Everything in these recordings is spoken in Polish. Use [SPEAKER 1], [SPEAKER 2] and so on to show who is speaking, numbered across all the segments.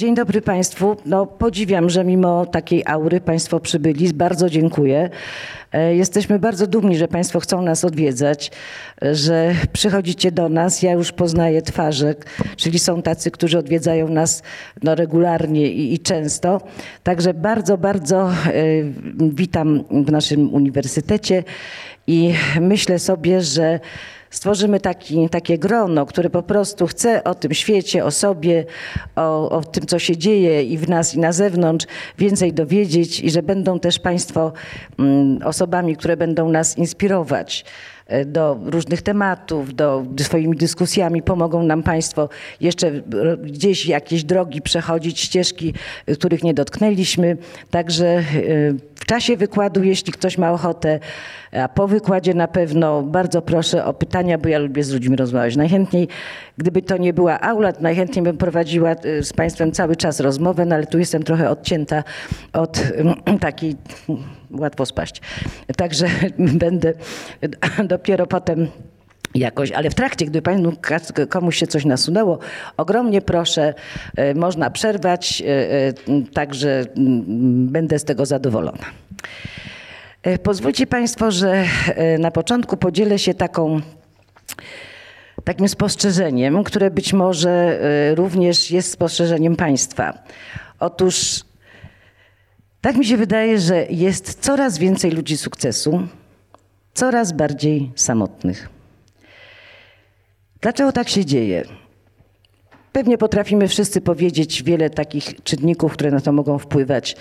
[SPEAKER 1] Dzień dobry Państwu. No, podziwiam, że mimo takiej aury Państwo przybyli. Bardzo dziękuję. E, jesteśmy bardzo dumni, że Państwo chcą nas odwiedzać, e, że przychodzicie do nas. Ja już poznaję twarze, czyli są tacy, którzy odwiedzają nas no, regularnie i, i często. Także bardzo, bardzo e, witam w naszym uniwersytecie i myślę sobie, że stworzymy taki, takie grono, które po prostu chce o tym świecie, o sobie, o, o tym, co się dzieje i w nas, i na zewnątrz, więcej dowiedzieć i że będą też Państwo mm, osobami, które będą nas inspirować do różnych tematów, do swoimi dyskusjami. Pomogą nam Państwo jeszcze gdzieś jakieś drogi przechodzić, ścieżki, których nie dotknęliśmy. Także e, w czasie wykładu, jeśli ktoś ma ochotę, a po wykładzie na pewno bardzo proszę o pytania, bo ja lubię z ludźmi rozmawiać. Najchętniej, gdyby to nie była aula, to najchętniej bym prowadziła z Państwem cały czas rozmowę, no ale tu jestem trochę odcięta od takiej, łatwo spaść. Także będę dopiero potem jakoś, ale w trakcie, gdy panu komuś się coś nasunęło, ogromnie proszę, y, można przerwać, y, także mm, będę z tego zadowolona. E, pozwólcie Państwo, że e, na początku podzielę się taką, takim spostrzeżeniem, które być może e, również jest spostrzeżeniem Państwa. Otóż tak mi się wydaje, że jest coraz więcej ludzi sukcesu, coraz bardziej samotnych. Dlaczego tak się dzieje? Pewnie potrafimy wszyscy powiedzieć wiele takich czynników, które na to mogą wpływać.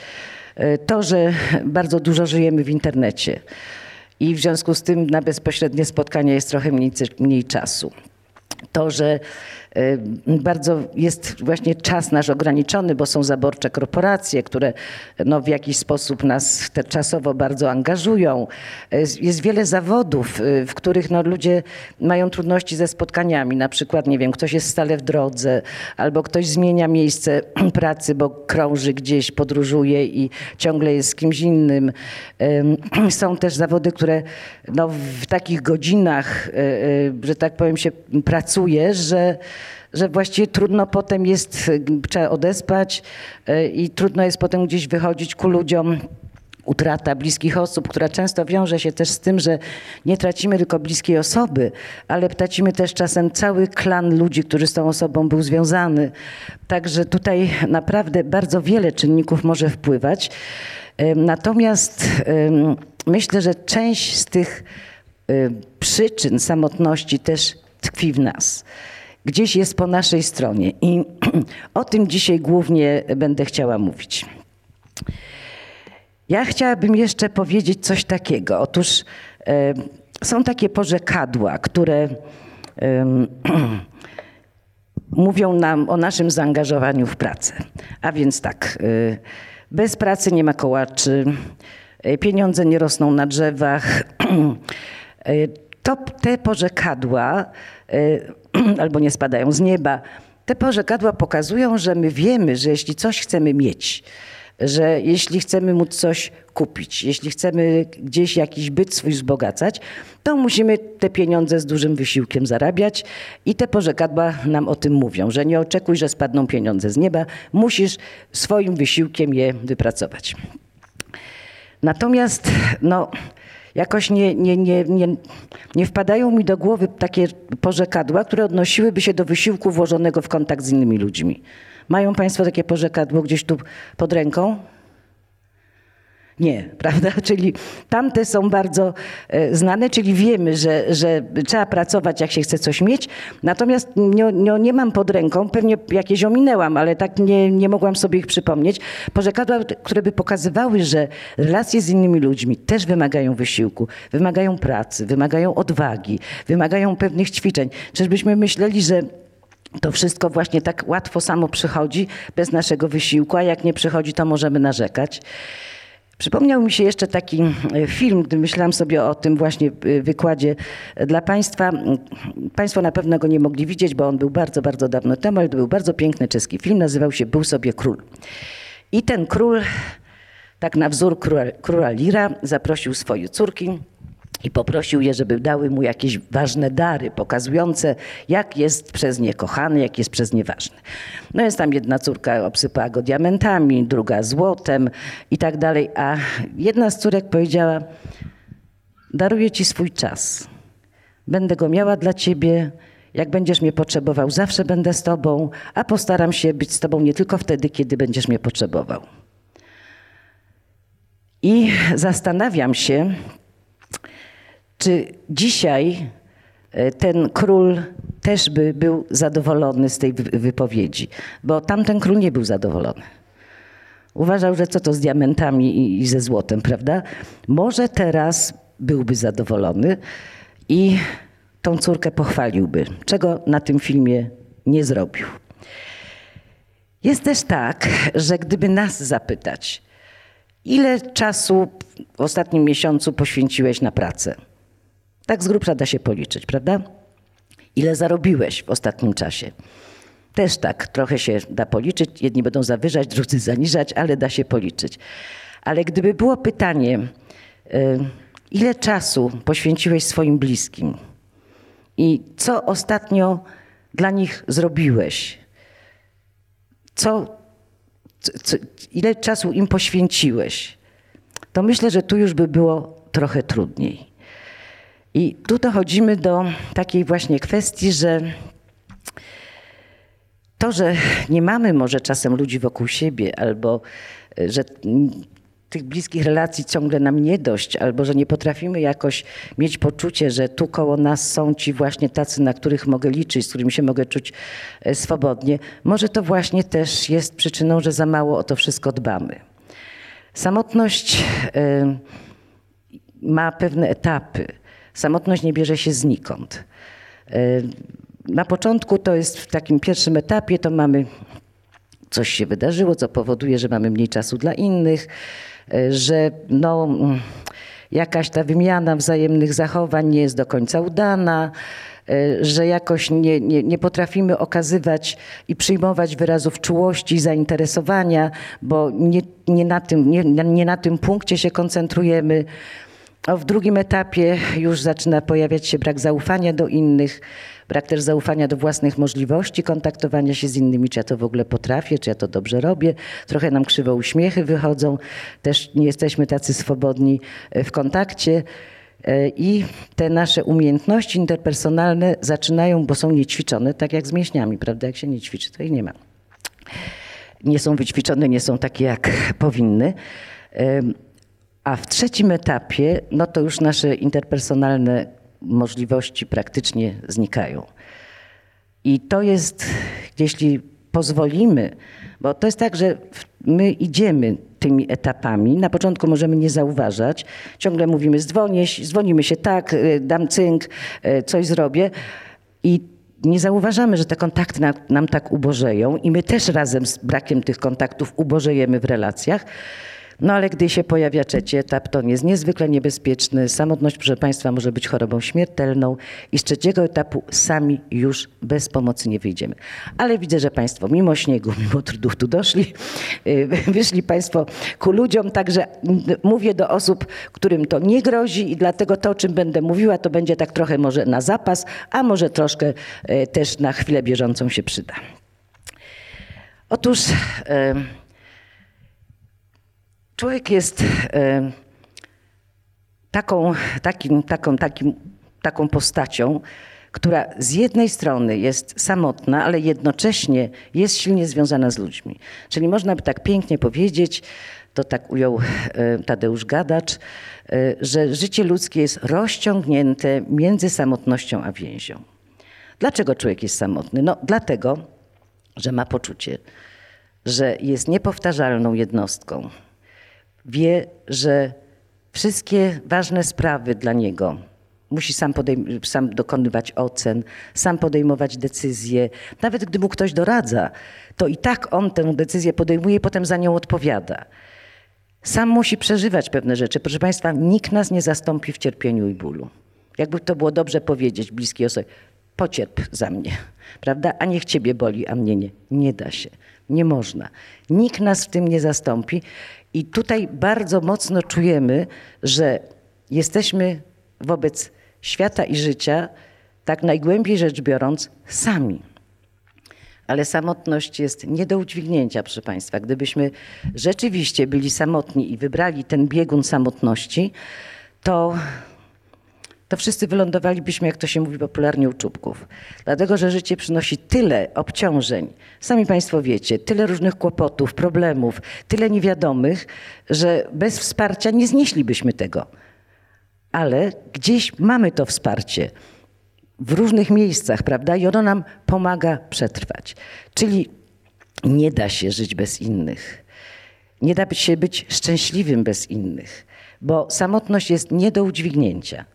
[SPEAKER 1] E, to, że bardzo dużo żyjemy w internecie i w związku z tym na bezpośrednie spotkania jest trochę mniej, mniej czasu. To, że bardzo jest właśnie czas nasz ograniczony, bo są zaborcze korporacje, które no w jakiś sposób nas czasowo bardzo angażują. Y, jest wiele zawodów, y, w których no ludzie mają trudności ze spotkaniami. Na przykład, nie wiem, ktoś jest stale w drodze, albo ktoś zmienia miejsce pracy, bo krąży gdzieś, podróżuje i ciągle jest z kimś innym. Są też zawody, które no w takich godzinach, że tak powiem, się pracuje, że że właściwie trudno potem jest, trzeba odespać e, i trudno jest potem gdzieś wychodzić ku ludziom utrata bliskich osób, która często wiąże się też z tym, że nie tracimy tylko bliskiej osoby, ale tracimy też czasem cały klan ludzi, który z tą osobą był związany. Także tutaj naprawdę bardzo wiele czynników może wpływać. E, natomiast myślę, że część z tych e, przyczyn samotności też tkwi w nas gdzieś jest po naszej stronie. I o tym dzisiaj głównie będę chciała mówić. Ja chciałabym jeszcze powiedzieć coś takiego. Otóż są takie porzekadła, które mówią nam o naszym zaangażowaniu w pracę. A więc tak, e, bez pracy nie ma kołaczy, e, pieniądze nie rosną na drzewach. E, to te porzekadła albo nie spadają z nieba. Te porzekadła pokazują, że my wiemy, że jeśli coś chcemy mieć, że jeśli chcemy móc coś kupić, jeśli chcemy gdzieś jakiś byt swój wzbogacać, to musimy te pieniądze z dużym wysiłkiem zarabiać i te porzekadła nam o tym mówią, że nie oczekuj, że spadną pieniądze z nieba, musisz swoim wysiłkiem je wypracować. Natomiast no, jakoś nie, nie, nie, nie, nie wpadają mi do głowy takie porzekadła, które odnosiłyby się do wysiłku włożonego w kontakt z innymi ludźmi. Mają Państwo takie porzekadło gdzieś tu pod ręką? Nie, prawda? Czyli tamte są bardzo e, znane, czyli wiemy, że, że trzeba pracować, jak się chce coś mieć. Natomiast nie, nie, nie mam pod ręką, pewnie jakieś ominęłam, ale tak nie, nie mogłam sobie ich przypomnieć. Porzekadła, które by pokazywały, że relacje z innymi ludźmi też wymagają wysiłku, wymagają pracy, wymagają odwagi, wymagają pewnych ćwiczeń. Czyżbyśmy myśleli, że to wszystko właśnie tak łatwo samo przychodzi bez naszego wysiłku, a jak nie przychodzi, to możemy narzekać. Przypomniał mi się jeszcze taki e, film, gdy myślałam sobie o tym właśnie e, wykładzie dla Państwa. Państwo na pewno go nie mogli widzieć, bo on był bardzo, bardzo dawno temu, ale to był bardzo piękny czeski film, nazywał się Był sobie król. I ten król, tak na wzór króla, króla Lira, zaprosił swoje córki i poprosił je, żeby dały mu jakieś ważne dary, pokazujące, jak jest przez nie kochany, jak jest przez nie ważny. No jest tam jedna córka, obsypała go diamentami, druga złotem i tak dalej, a jedna z córek powiedziała, daruję ci swój czas. Będę go miała dla ciebie, jak będziesz mnie potrzebował, zawsze będę z tobą, a postaram się być z tobą nie tylko wtedy, kiedy będziesz mnie potrzebował. I zastanawiam się, czy dzisiaj e, ten król też by był zadowolony z tej wypowiedzi? Bo tamten król nie był zadowolony. Uważał, że co to z diamentami i ze złotem, prawda? Może teraz byłby zadowolony i tą córkę pochwaliłby, czego na tym filmie nie zrobił. Jest też tak, że gdyby nas zapytać, ile czasu w ostatnim miesiącu poświęciłeś na pracę? Tak z grubsza da się policzyć, prawda? Ile zarobiłeś w ostatnim czasie? Też tak, trochę się da policzyć. Jedni będą zawyżać, drudzy zaniżać, ale da się policzyć. Ale gdyby było pytanie, y, ile czasu poświęciłeś swoim bliskim i co ostatnio dla nich zrobiłeś? Co, co, ile czasu im poświęciłeś? To myślę, że tu już by było trochę trudniej. I tu dochodzimy do takiej właśnie kwestii, że to, że nie mamy może czasem ludzi wokół siebie, albo e, że tych bliskich relacji ciągle nam nie dość, albo że nie potrafimy jakoś mieć poczucie, że tu koło nas są ci właśnie tacy, na których mogę liczyć, z którymi się mogę czuć e, swobodnie, może to właśnie też jest przyczyną, że za mało o to wszystko dbamy. Samotność e, ma pewne etapy. Samotność nie bierze się znikąd. E, na początku to jest w takim pierwszym etapie, to mamy coś się wydarzyło, co powoduje, że mamy mniej czasu dla innych, e, że no, jakaś ta wymiana wzajemnych zachowań nie jest do końca udana, e, że jakoś nie, nie, nie potrafimy okazywać i przyjmować wyrazów czułości i zainteresowania, bo nie, nie, na tym, nie, nie na tym punkcie się koncentrujemy. W drugim etapie już zaczyna pojawiać się brak zaufania do innych, brak też zaufania do własnych możliwości kontaktowania się z innymi, czy ja to w ogóle potrafię, czy ja to dobrze robię. Trochę nam krzywo uśmiechy wychodzą, też nie jesteśmy tacy swobodni e, w kontakcie. E, I te nasze umiejętności interpersonalne zaczynają, bo są niećwiczone, tak jak z mięśniami, prawda? Jak się nie ćwiczy, to ich nie ma. Nie są wyćwiczone, nie są takie, jak powinny. A w trzecim etapie, no to już nasze interpersonalne możliwości praktycznie znikają. I to jest, jeśli pozwolimy, bo to jest tak, że my idziemy tymi etapami. Na początku możemy nie zauważać. Ciągle mówimy, dzwonię, dzwonimy się tak, y, dam cynk, y, coś zrobię. I nie zauważamy, że te kontakty nam tak ubożeją i my też razem z brakiem tych kontaktów ubożejemy w relacjach. No ale gdy się pojawia trzeci etap, to on jest niezwykle niebezpieczny. Samotność, proszę Państwa, może być chorobą śmiertelną i z trzeciego etapu sami już bez pomocy nie wyjdziemy. Ale widzę, że Państwo mimo śniegu, mimo trudów tu doszli, y, wyszli Państwo ku ludziom, także mówię do osób, którym to nie grozi i dlatego to, o czym będę mówiła, to będzie tak trochę może na zapas, a może troszkę y, też na chwilę bieżącą się przyda. Otóż... Człowiek jest e, taką, takim, taką, takim, taką postacią, która z jednej strony jest samotna, ale jednocześnie jest silnie związana z ludźmi. Czyli można by tak pięknie powiedzieć, to tak ujął e, Tadeusz Gadacz, e, że życie ludzkie jest rozciągnięte między samotnością a więzią. Dlaczego człowiek jest samotny? No dlatego, że ma poczucie, że jest niepowtarzalną jednostką, wie, że wszystkie ważne sprawy dla niego musi sam, sam dokonywać ocen, sam podejmować decyzje. Nawet gdy mu ktoś doradza, to i tak on tę decyzję podejmuje i potem za nią odpowiada. Sam musi przeżywać pewne rzeczy. Proszę Państwa, nikt nas nie zastąpi w cierpieniu i bólu. Jakby to było dobrze powiedzieć bliskiej osobie, pocierp za mnie, prawda? A niech Ciebie boli, a mnie nie. Nie da się, nie można. Nikt nas w tym nie zastąpi i tutaj bardzo mocno czujemy, że jesteśmy wobec świata i życia, tak najgłębiej rzecz biorąc, sami. Ale samotność jest nie do udźwignięcia, proszę Państwa. Gdybyśmy rzeczywiście byli samotni i wybrali ten biegun samotności, to, to wszyscy wylądowalibyśmy, jak to się mówi popularnie, u czubków. Dlatego, że życie przynosi tyle obciążeń, sami Państwo wiecie, tyle różnych kłopotów, problemów, tyle niewiadomych, że bez wsparcia nie znieślibyśmy tego. Ale gdzieś mamy to wsparcie w różnych miejscach, prawda? I ono nam pomaga przetrwać. Czyli nie da się żyć bez innych. Nie da się być szczęśliwym bez innych, bo samotność jest nie do udźwignięcia.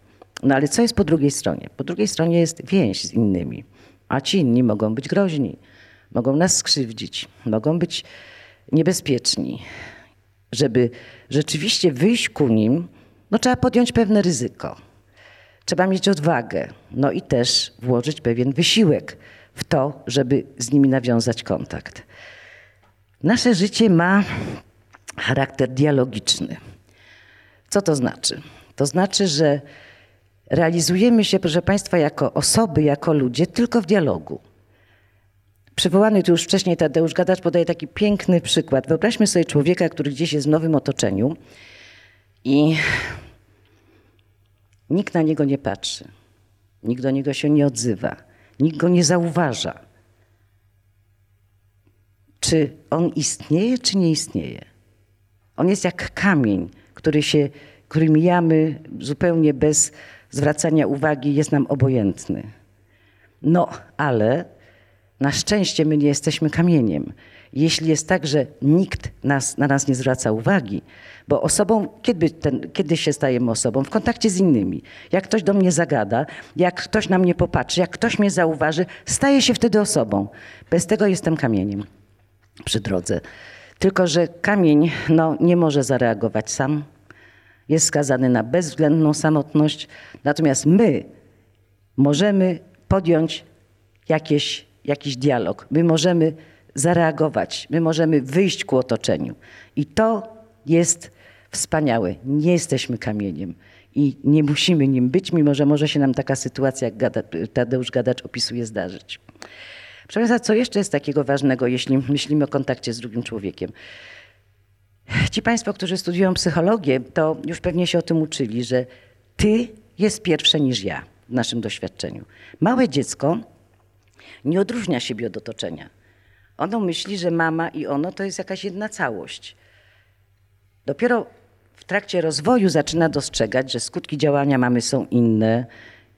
[SPEAKER 1] No ale co jest po drugiej stronie? Po drugiej stronie jest więź z innymi, a ci inni mogą być groźni, mogą nas skrzywdzić, mogą być niebezpieczni. Żeby rzeczywiście wyjść ku nim, no trzeba podjąć pewne ryzyko. Trzeba mieć odwagę, no i też włożyć pewien wysiłek w to, żeby z nimi nawiązać kontakt. Nasze życie ma charakter dialogiczny. Co to znaczy? To znaczy, że realizujemy się, proszę Państwa, jako osoby, jako ludzie, tylko w dialogu. Przywołany tu już wcześniej Tadeusz Gadacz podaje taki piękny przykład. Wyobraźmy sobie człowieka, który gdzieś jest w nowym otoczeniu i Nikt na niego nie patrzy, nikt do niego się nie odzywa, nikt go nie zauważa. Czy on istnieje, czy nie istnieje? On jest jak kamień, który, się, który mijamy zupełnie bez zwracania uwagi, jest nam obojętny. No, ale na szczęście my nie jesteśmy kamieniem. Jeśli jest tak, że nikt nas, na nas nie zwraca uwagi, bo osobą, kiedy, ten, kiedy się stajemy osobą? W kontakcie z innymi. Jak ktoś do mnie zagada, jak ktoś na mnie popatrzy, jak ktoś mnie zauważy, staje się wtedy osobą. Bez tego jestem kamieniem przy drodze. Tylko, że kamień no, nie może zareagować sam. Jest skazany na bezwzględną samotność. Natomiast my możemy podjąć jakieś, jakiś dialog. My możemy zareagować. My możemy wyjść ku otoczeniu. I to jest wspaniałe. Nie jesteśmy kamieniem i nie musimy nim być, mimo że może się nam taka sytuacja, jak Tadeusz Gadacz opisuje, zdarzyć. Proszę Państwa, co jeszcze jest takiego ważnego, jeśli myślimy o kontakcie z drugim człowiekiem? Ci Państwo, którzy studiują psychologię, to już pewnie się o tym uczyli, że ty jest pierwsze niż ja w naszym doświadczeniu. Małe dziecko nie odróżnia siebie od otoczenia. Ono myśli, że mama i ono to jest jakaś jedna całość. Dopiero w trakcie rozwoju zaczyna dostrzegać, że skutki działania mamy są inne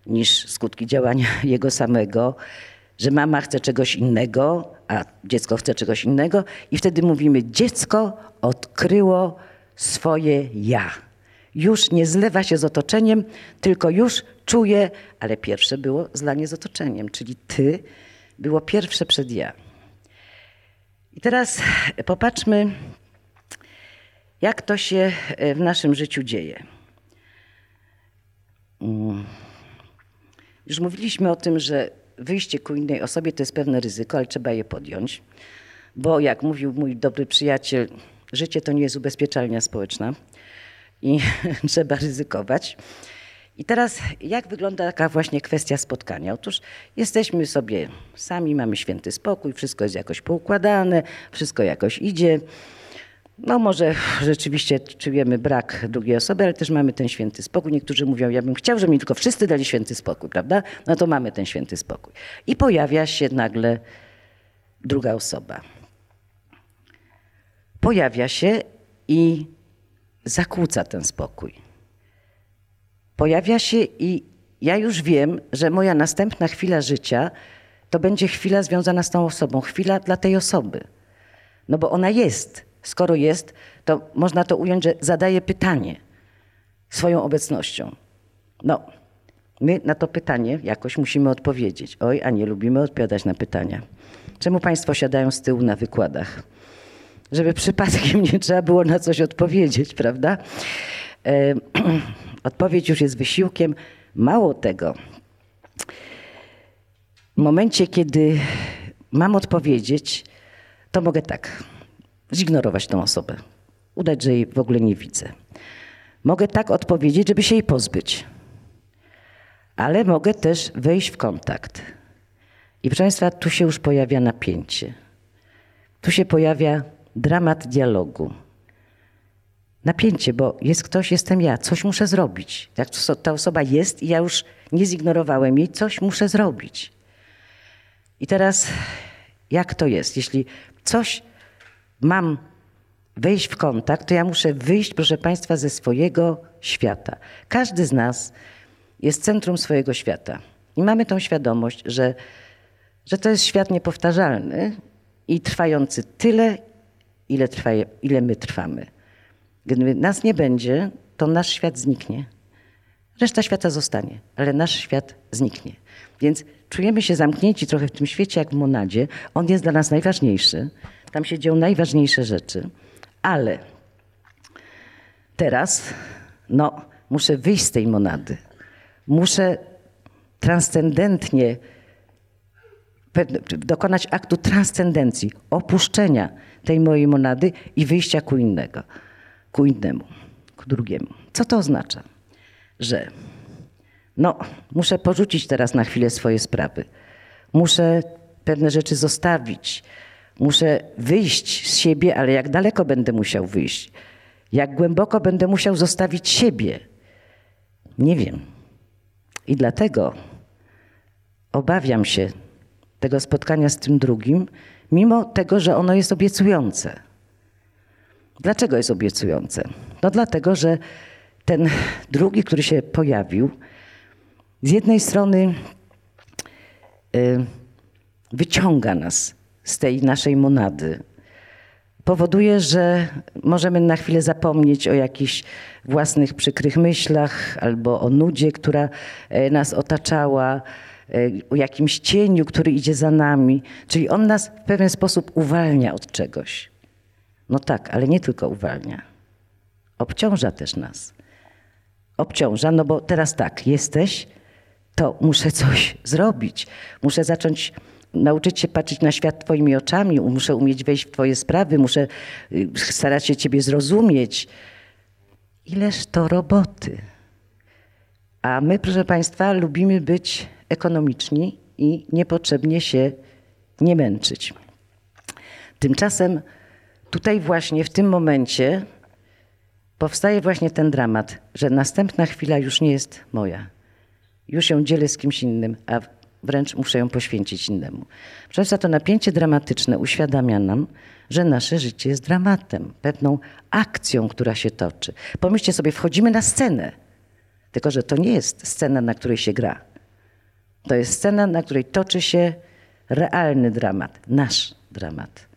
[SPEAKER 1] niż skutki działania jego samego, że mama chce czegoś innego, a dziecko chce czegoś innego, i wtedy mówimy: Dziecko odkryło swoje ja. Już nie zlewa się z otoczeniem, tylko już czuje, ale pierwsze było zlanie z otoczeniem, czyli ty było pierwsze przed ja. I teraz popatrzmy, jak to się e, w naszym życiu dzieje. Mm. Już mówiliśmy o tym, że wyjście ku innej osobie to jest pewne ryzyko, ale trzeba je podjąć. Bo jak mówił mój dobry przyjaciel, życie to nie jest ubezpieczalnia społeczna i trzeba ryzykować. I teraz, jak wygląda taka właśnie kwestia spotkania? Otóż jesteśmy sobie sami, mamy święty spokój, wszystko jest jakoś poukładane, wszystko jakoś idzie. No może rzeczywiście czujemy brak drugiej osoby, ale też mamy ten święty spokój. Niektórzy mówią, ja bym chciał, żeby mi tylko wszyscy dali święty spokój, prawda? No to mamy ten święty spokój. I pojawia się nagle druga osoba. Pojawia się i zakłóca ten spokój. Pojawia się i ja już wiem, że moja następna chwila życia to będzie chwila związana z tą osobą, chwila dla tej osoby. No bo ona jest skoro jest, to można to ująć, że zadaje pytanie swoją obecnością. No, my na to pytanie jakoś musimy odpowiedzieć. Oj, a nie lubimy odpowiadać na pytania. Czemu Państwo siadają z tyłu na wykładach? Żeby przypadkiem nie trzeba było na coś odpowiedzieć, prawda? E, odpowiedź już jest wysiłkiem. Mało tego, w momencie, kiedy mam odpowiedzieć, to mogę tak zignorować tą osobę, udać, że jej w ogóle nie widzę. Mogę tak odpowiedzieć, żeby się jej pozbyć. ale mogę też wejść w kontakt. I proszę Państwa, tu się już pojawia napięcie. Tu się pojawia dramat dialogu. Napięcie, bo jest ktoś, jestem ja, coś muszę zrobić. Jak ta osoba jest i ja już nie zignorowałem jej, coś muszę zrobić. I teraz, jak to jest? Jeśli coś mam wejść w kontakt, to ja muszę wyjść, proszę Państwa, ze swojego świata. Każdy z nas jest centrum swojego świata. I mamy tą świadomość, że, że to jest świat niepowtarzalny i trwający tyle, ile, trwa, ile my trwamy. Gdyby nas nie będzie, to nasz świat zniknie. Reszta świata zostanie, ale nasz świat zniknie. Więc czujemy się zamknięci trochę w tym świecie jak w monadzie. On jest dla nas najważniejszy. Tam się dzieją najważniejsze rzeczy. Ale teraz no, muszę wyjść z tej monady. Muszę transcendentnie dokonać aktu transcendencji, opuszczenia tej mojej monady i wyjścia ku innego, ku innemu, ku drugiemu. Co to oznacza? Że no, muszę porzucić teraz na chwilę swoje sprawy. Muszę pewne rzeczy zostawić. Muszę wyjść z siebie, ale jak daleko będę musiał wyjść? Jak głęboko będę musiał zostawić siebie? Nie wiem. I dlatego obawiam się tego spotkania z tym drugim, mimo tego, że ono jest obiecujące. Dlaczego jest obiecujące? No dlatego, że ten drugi, który się pojawił, z jednej strony y, wyciąga nas z tej naszej monady, powoduje, że możemy na chwilę zapomnieć o jakichś własnych przykrych myślach albo o nudzie, która e, nas otaczała, e, o jakimś cieniu, który idzie za nami. Czyli on nas w pewien sposób uwalnia od czegoś. No tak, ale nie tylko uwalnia. Obciąża też nas. Obciąża, no bo teraz tak, jesteś, to muszę coś zrobić. Muszę zacząć nauczyć się patrzeć na świat Twoimi oczami, muszę umieć wejść w Twoje sprawy, muszę y, starać się Ciebie zrozumieć. Ileż to roboty. A my, proszę Państwa, lubimy być ekonomiczni i niepotrzebnie się nie męczyć. Tymczasem tutaj właśnie w tym momencie powstaje właśnie ten dramat, że następna chwila już nie jest moja. Już ją dzielę z kimś innym, a wręcz muszę ją poświęcić innemu. Przez to napięcie dramatyczne uświadamia nam, że nasze życie jest dramatem, pewną akcją, która się toczy. Pomyślcie sobie, wchodzimy na scenę, tylko że to nie jest scena, na której się gra. To jest scena, na której toczy się realny dramat, nasz dramat.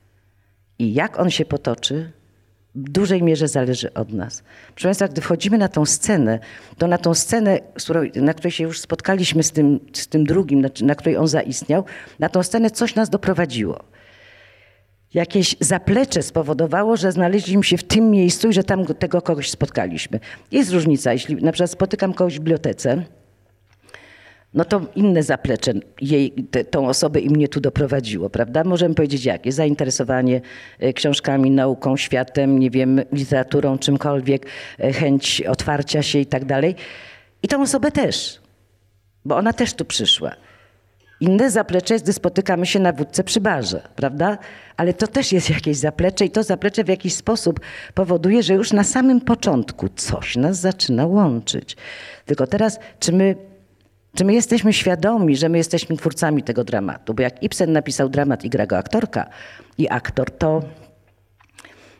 [SPEAKER 1] I jak on się potoczy, dużej mierze zależy od nas. Proszę Państwa, gdy wchodzimy na tą scenę, to na tą scenę, na której się już spotkaliśmy z tym, z tym drugim, na, której on zaistniał, na tą scenę coś nas doprowadziło. Jakieś zaplecze spowodowało, że znaleźliśmy się w tym miejscu i że tam tego kogoś spotkaliśmy. Jest różnica, jeśli na przykład spotykam kogoś w bibliotece, no to inne zaplecze jej, te, tą osobę i mnie tu doprowadziło, prawda? Możemy powiedzieć jakie? Zainteresowanie e, książkami, nauką, światem, nie wiem, literaturą, czymkolwiek, e, chęć otwarcia się i tak dalej. I tą osobę też, bo ona też tu przyszła. Inne zaplecze jest, gdy spotykamy się na wódce przy barze, prawda? Ale to też jest jakieś zaplecze i to zaplecze w jakiś sposób powoduje, że już na samym początku coś nas zaczyna łączyć. Tylko teraz, czy my czy my jesteśmy świadomi, że my jesteśmy twórcami tego dramatu? Bo jak Ibsen napisał dramat i gra go aktorka i aktor, to,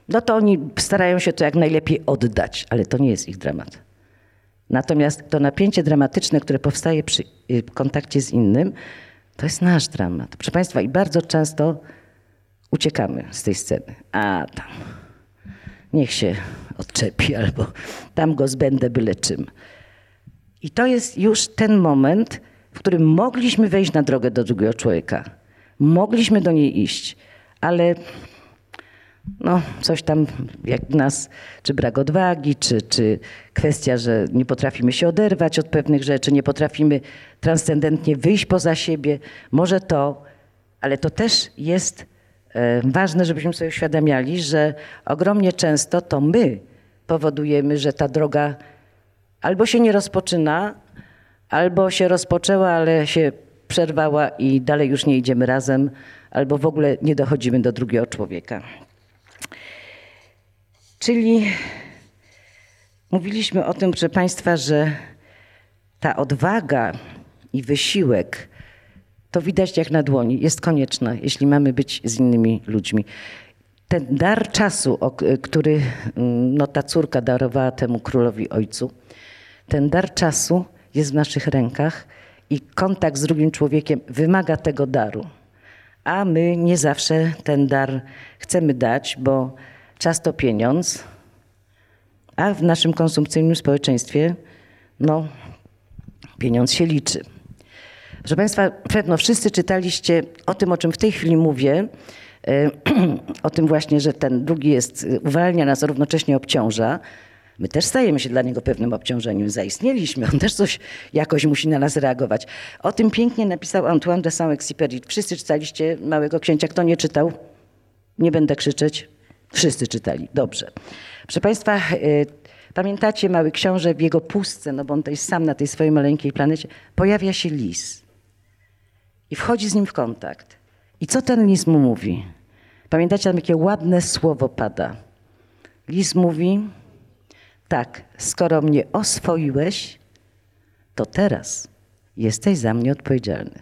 [SPEAKER 1] no to oni starają się to jak najlepiej oddać, ale to nie jest ich dramat. Natomiast to napięcie dramatyczne, które powstaje przy y, kontakcie z innym, to jest nasz dramat. Proszę Państwa, i bardzo często uciekamy z tej sceny. A tam, niech się odczepi, albo tam go zbędę byle czym. I to jest już ten moment, w którym mogliśmy wejść na drogę do drugiego człowieka. Mogliśmy do niej iść, ale no, coś tam jak nas, czy brak odwagi, czy, czy kwestia, że nie potrafimy się oderwać od pewnych rzeczy, nie potrafimy transcendentnie wyjść poza siebie. Może to, ale to też jest e, ważne, żebyśmy sobie uświadamiali, że ogromnie często to my powodujemy, że ta droga albo się nie rozpoczyna, albo się rozpoczęła, ale się przerwała i dalej już nie idziemy razem, albo w ogóle nie dochodzimy do drugiego człowieka. Czyli mówiliśmy o tym, proszę Państwa, że ta odwaga i wysiłek to widać jak na dłoni, jest konieczna, jeśli mamy być z innymi ludźmi. Ten dar czasu, który mm, no, ta córka darowała temu królowi ojcu, ten dar czasu jest w naszych rękach i kontakt z drugim człowiekiem wymaga tego daru. A my nie zawsze ten dar chcemy dać, bo czas to pieniądz, a w naszym konsumpcyjnym społeczeństwie no, pieniądz się liczy. Proszę Państwa, pewno wszyscy czytaliście o tym, o czym w tej chwili mówię, e, o tym właśnie, że ten drugi jest, uwalnia nas, a równocześnie obciąża. My też stajemy się dla niego pewnym obciążeniem. Zaistnieliśmy, on też coś jakoś musi na nas reagować. O tym pięknie napisał Antoine de Saint-Exupéry. Wszyscy czytaliście Małego Księcia. Kto nie czytał? Nie będę krzyczeć. Wszyscy czytali. Dobrze. Proszę Państwa, e, pamiętacie Mały Książę w jego pustce, no bo on jest sam na tej swojej maleńkiej planecie, pojawia się lis i wchodzi z nim w kontakt. I co ten lis mu mówi? Pamiętacie, tam jakie ładne słowo pada. Lis mówi, tak, skoro mnie oswoiłeś, to teraz jesteś za mnie odpowiedzialny.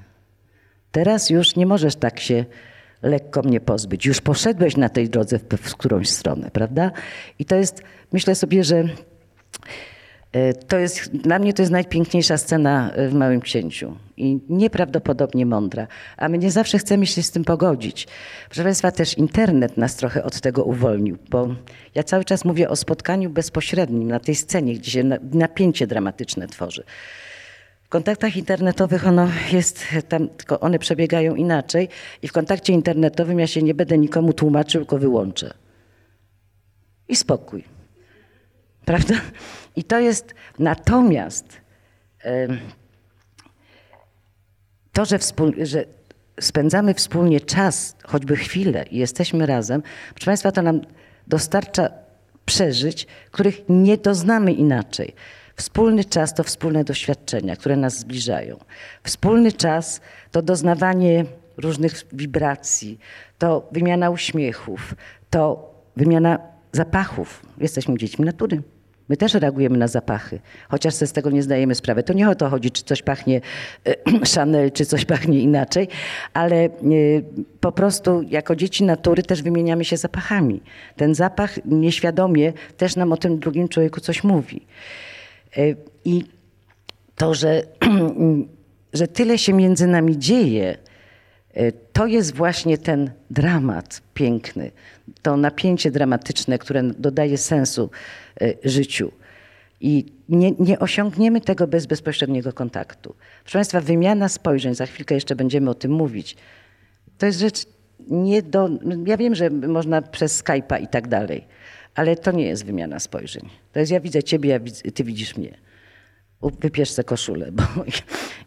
[SPEAKER 1] Teraz już nie możesz tak się lekko mnie pozbyć. Już poszedłeś na tej drodze w, w którąś stronę, prawda? I to jest, myślę sobie, że to jest, dla mnie to jest najpiękniejsza scena e, w Małym Księciu i nieprawdopodobnie mądra. A my nie zawsze chcemy się z tym pogodzić. Proszę Państwa, też internet nas trochę od tego uwolnił, bo ja cały czas mówię o spotkaniu bezpośrednim na tej scenie, gdzie się napięcie dramatyczne tworzy. W kontaktach internetowych ono jest tam, tylko one przebiegają inaczej i w kontakcie internetowym ja się nie będę nikomu tłumaczył, tylko wyłączę. I spokój. Prawda? I to jest natomiast to, że, że spędzamy wspólnie czas, choćby chwilę i jesteśmy razem, proszę Państwa, to nam dostarcza przeżyć, których nie doznamy inaczej. Wspólny czas to wspólne doświadczenia, które nas zbliżają. Wspólny czas to doznawanie różnych wibracji, to wymiana uśmiechów, to wymiana zapachów. Jesteśmy dziećmi natury. My też reagujemy na zapachy, chociaż sobie z tego nie zdajemy sprawy. To nie o to chodzi, czy coś pachnie e, Chanel, czy coś pachnie inaczej, ale e, po prostu jako dzieci natury też wymieniamy się zapachami. Ten zapach nieświadomie też nam o tym drugim człowieku coś mówi. E, I to, że, że tyle się między nami dzieje, to jest właśnie ten dramat piękny, to napięcie dramatyczne, które dodaje sensu E, życiu. I nie, nie, osiągniemy tego bez bezpośredniego kontaktu. Proszę Państwa, wymiana spojrzeń, za chwilkę jeszcze będziemy o tym mówić, to jest rzecz nie do. Ja wiem, że można przez Skype'a i tak dalej, ale to nie jest wymiana spojrzeń. To jest ja widzę Ciebie, ja widzę, Ty widzisz mnie. Wypierz sobie koszulę, bo i,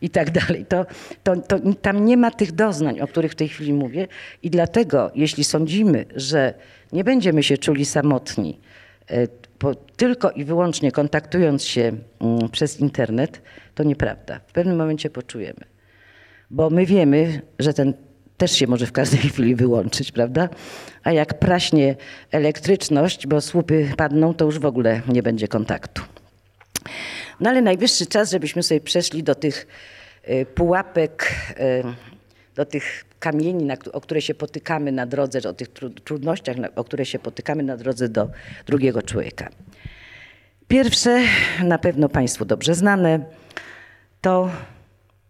[SPEAKER 1] i tak dalej. To, to, to, tam nie ma tych doznań, o których w tej chwili mówię, i dlatego, jeśli sądzimy, że nie będziemy się czuli samotni, e, tylko i wyłącznie kontaktując się mm, przez internet, to nieprawda. W pewnym momencie poczujemy. Bo my wiemy, że ten też się może w każdej chwili wyłączyć, prawda? A jak praśnie elektryczność, bo słupy padną, to już w ogóle nie będzie kontaktu. No ale najwyższy czas, żebyśmy sobie przeszli do tych y, pułapek, y, do tych kamieni, o które się potykamy na drodze, o tych trudnościach, o które się potykamy na drodze do drugiego człowieka. Pierwsze, na pewno Państwu dobrze znane, to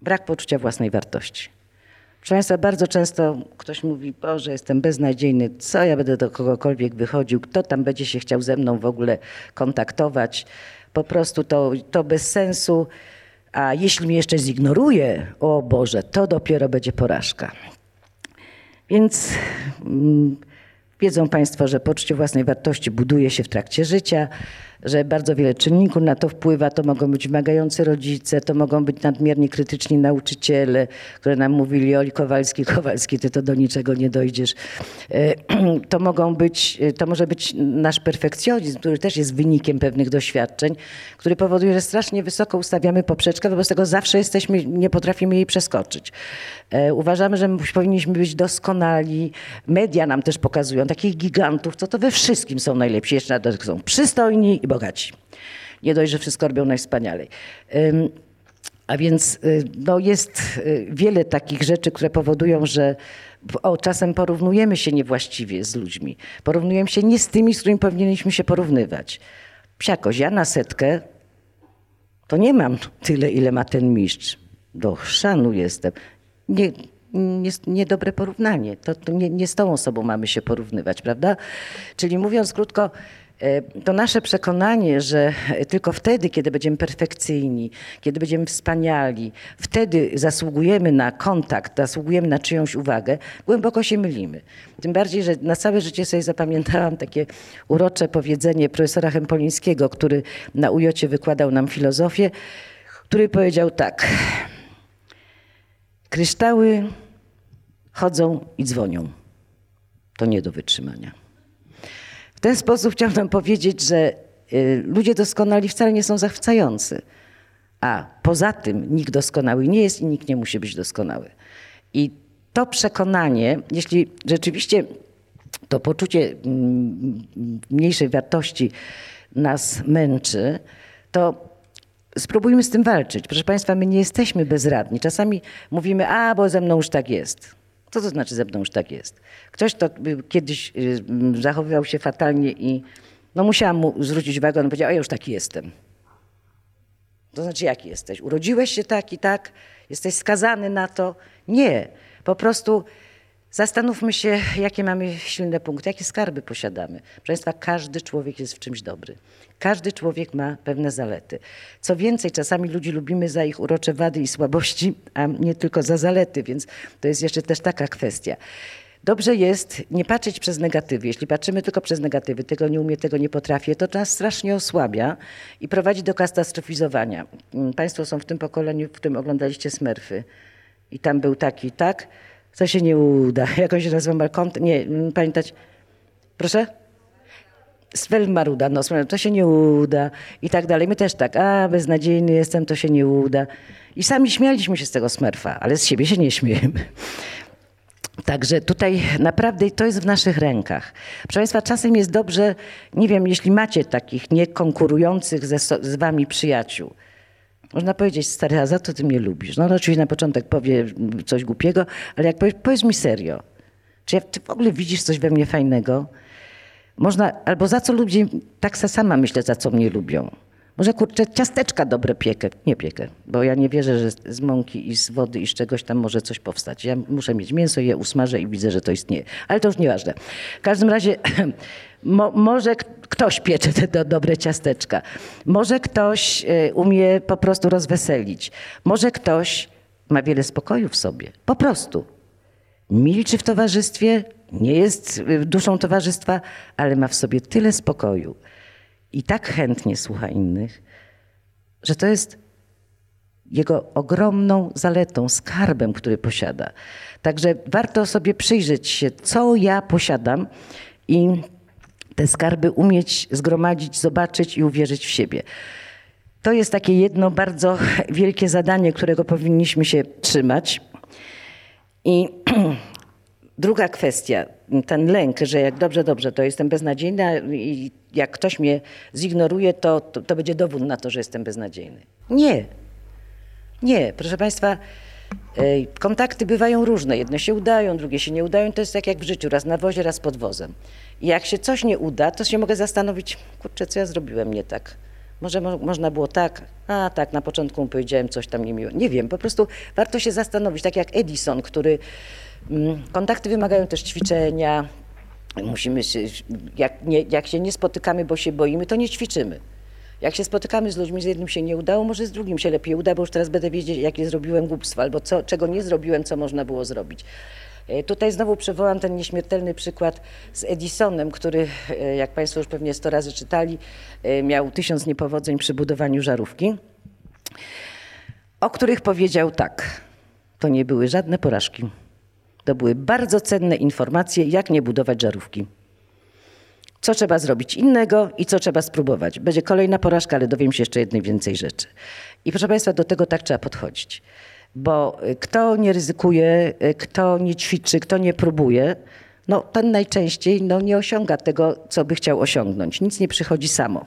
[SPEAKER 1] brak poczucia własnej wartości. Proszę Państwa, bardzo często ktoś mówi, Boże, jestem beznadziejny, co ja będę do kogokolwiek wychodził, kto tam będzie się chciał ze mną w ogóle kontaktować. Po prostu to, to bez sensu. A jeśli mnie jeszcze zignoruje, o Boże, to dopiero będzie porażka. Więc mm, Wiedzą Państwo, że poczucie własnej wartości buduje się w trakcie życia, że bardzo wiele czynników na to wpływa. To mogą być wymagający rodzice, to mogą być nadmiernie krytyczni nauczyciele, które nam mówili Oli Kowalski, Kowalski, ty to do niczego nie dojdziesz. E, to mogą być, to może być nasz perfekcjonizm, który też jest wynikiem pewnych doświadczeń, który powoduje, że strasznie wysoko ustawiamy poprzeczkę, wobec tego zawsze jesteśmy, nie potrafimy jej przeskoczyć. E, uważamy, że powinniśmy być doskonali. Media nam też pokazują takich gigantów, co to we wszystkim są najlepsi. Jeszcze na są przystojni bogaci. Nie dość, że wszystko robią najwspanialej. A więc y, no, jest y, wiele takich rzeczy, które powodują, że o, czasem porównujemy się niewłaściwie z ludźmi. Porównujemy się nie z tymi, z którymi powinniśmy się porównywać. Psiakoś, ja na setkę to nie mam tyle, ile ma ten mistrz. Do chrzanu jestem. Nie, nie, niedobre porównanie. To, to nie, nie z tą osobą mamy się porównywać, prawda? Czyli mówiąc krótko, to nasze przekonanie, że tylko wtedy, kiedy będziemy perfekcyjni, kiedy będziemy wspaniali, wtedy zasługujemy na kontakt, zasługujemy na czyjąś uwagę, głęboko się mylimy. Tym bardziej, że na całe życie sobie zapamiętałam takie urocze powiedzenie profesora Hempolińskiego, który na ujocie wykładał nam filozofię, który powiedział tak. Kryształy chodzą i dzwonią. To nie do wytrzymania. W ten sposób chciałam powiedzieć, że y, ludzie doskonali wcale nie są zachwycający. A poza tym nikt doskonały nie jest i nikt nie musi być doskonały. I to przekonanie, jeśli rzeczywiście to poczucie mm, mniejszej wartości nas męczy, to spróbujmy z tym walczyć. Proszę Państwa, my nie jesteśmy bezradni. Czasami mówimy, a bo ze mną już tak jest. Co to znaczy ze mną już tak jest? Ktoś, kto kiedyś y, zachowywał się fatalnie i no musiałam mu zwrócić uwagę, on powiedział, a ja już taki jestem. To znaczy, jaki jesteś? Urodziłeś się tak i tak? Jesteś skazany na to? Nie. Po prostu zastanówmy się, jakie mamy silne punkty, jakie skarby posiadamy. Proszę Państwa, każdy człowiek jest w czymś dobry. Każdy człowiek ma pewne zalety. Co więcej, czasami ludzi lubimy za ich urocze wady i słabości, a nie tylko za zalety, więc to jest jeszcze też taka kwestia. Dobrze jest nie patrzeć przez negatywy. Jeśli patrzymy tylko przez negatywy, tego nie umiem, tego nie potrafię, to nas strasznie osłabia i prowadzi do katastrofizowania. Mm, państwo są w tym pokoleniu, w którym oglądaliście Smurfy i tam był taki, tak? Co się nie uda. Jakoś nazwą kont... Nie, mm, pamiętać. Proszę? Svel Maruda, no to się nie uda i tak dalej. My też tak, a beznadziejny jestem, to się nie uda. I sami śmialiśmy się z tego smerfa, ale z siebie się nie śmiejemy. Także tutaj naprawdę to jest w naszych rękach. Proszę Państwa, czasem jest dobrze, nie wiem, jeśli macie takich niekonkurujących ze, z Wami przyjaciół. Można powiedzieć, stary, a za to Ty mnie lubisz. No, no oczywiście na początek powie coś głupiego, ale jak powiesz, powiedz mi serio. Czy Ty w ogóle widzisz coś we mnie fajnego? Można, albo za co ludzie, tak sama myślę, za co mnie lubią. Może kurczę, ciasteczka dobre piekę. Nie piekę, bo ja nie wierzę, że z mąki i z wody i z czegoś tam może coś powstać. Ja muszę mieć mięso, je usmażę i widzę, że to istnieje. Ale to już nieważne. W każdym razie mo, może ktoś piecze te do, dobre ciasteczka. Może ktoś y, umie po prostu rozweselić. Może ktoś ma wiele spokoju w sobie. Po prostu. Milczy w towarzystwie, nie jest y, duszą towarzystwa, ale ma w sobie tyle spokoju i tak chętnie słucha innych, że to jest jego ogromną zaletą, skarbem, który posiada. Także warto sobie przyjrzeć się, co ja posiadam i te skarby umieć zgromadzić, zobaczyć i uwierzyć w siebie. To jest takie jedno bardzo wielkie zadanie, którego powinniśmy się trzymać. I druga kwestia, ten lęk, że jak dobrze, dobrze, to jestem beznadziejna i jak ktoś mnie zignoruje, to, to, to będzie dowód na to, że jestem beznadziejny. Nie. Nie, proszę Państwa, kontakty bywają różne. Jedne się udają, drugie się nie udają. To jest tak jak w życiu, raz na wozie, raz pod wozem. I jak się coś nie uda, to się mogę zastanowić, kurczę, co ja zrobiłem nie tak. Może mo można było tak, a tak, na początku mu powiedziałem coś tam niemiło. Nie wiem, po prostu warto się zastanowić, tak jak Edison, który Mm, kontakty wymagają też ćwiczenia. Musimy się, jak, nie, jak się nie spotykamy, bo się boimy, to nie ćwiczymy. Jak się spotykamy z ludźmi, z jednym się nie udało, może z drugim się lepiej uda, bo już teraz będę wiedzieć, jakie zrobiłem głupstwa, albo co, czego nie zrobiłem, co można było zrobić. E, Tutaj znowu przywołam ten nieśmiertelny przykład z Edisonem, który, e, jak Państwo już pewnie sto razy czytali, e, miał tysiąc niepowodzeń przy budowaniu żarówki, o których powiedział tak. To nie były żadne porażki. To były bardzo cenne informacje, jak nie budować żarówki. Co trzeba zrobić innego i co trzeba spróbować. Będzie kolejna porażka, ale dowiem się jeszcze jednej więcej rzeczy. I proszę Państwa, do tego tak trzeba podchodzić. Bo y, kto nie ryzykuje, y, kto nie ćwiczy, kto nie próbuje, no ten najczęściej no, nie osiąga tego, co by chciał osiągnąć. Nic nie przychodzi samo.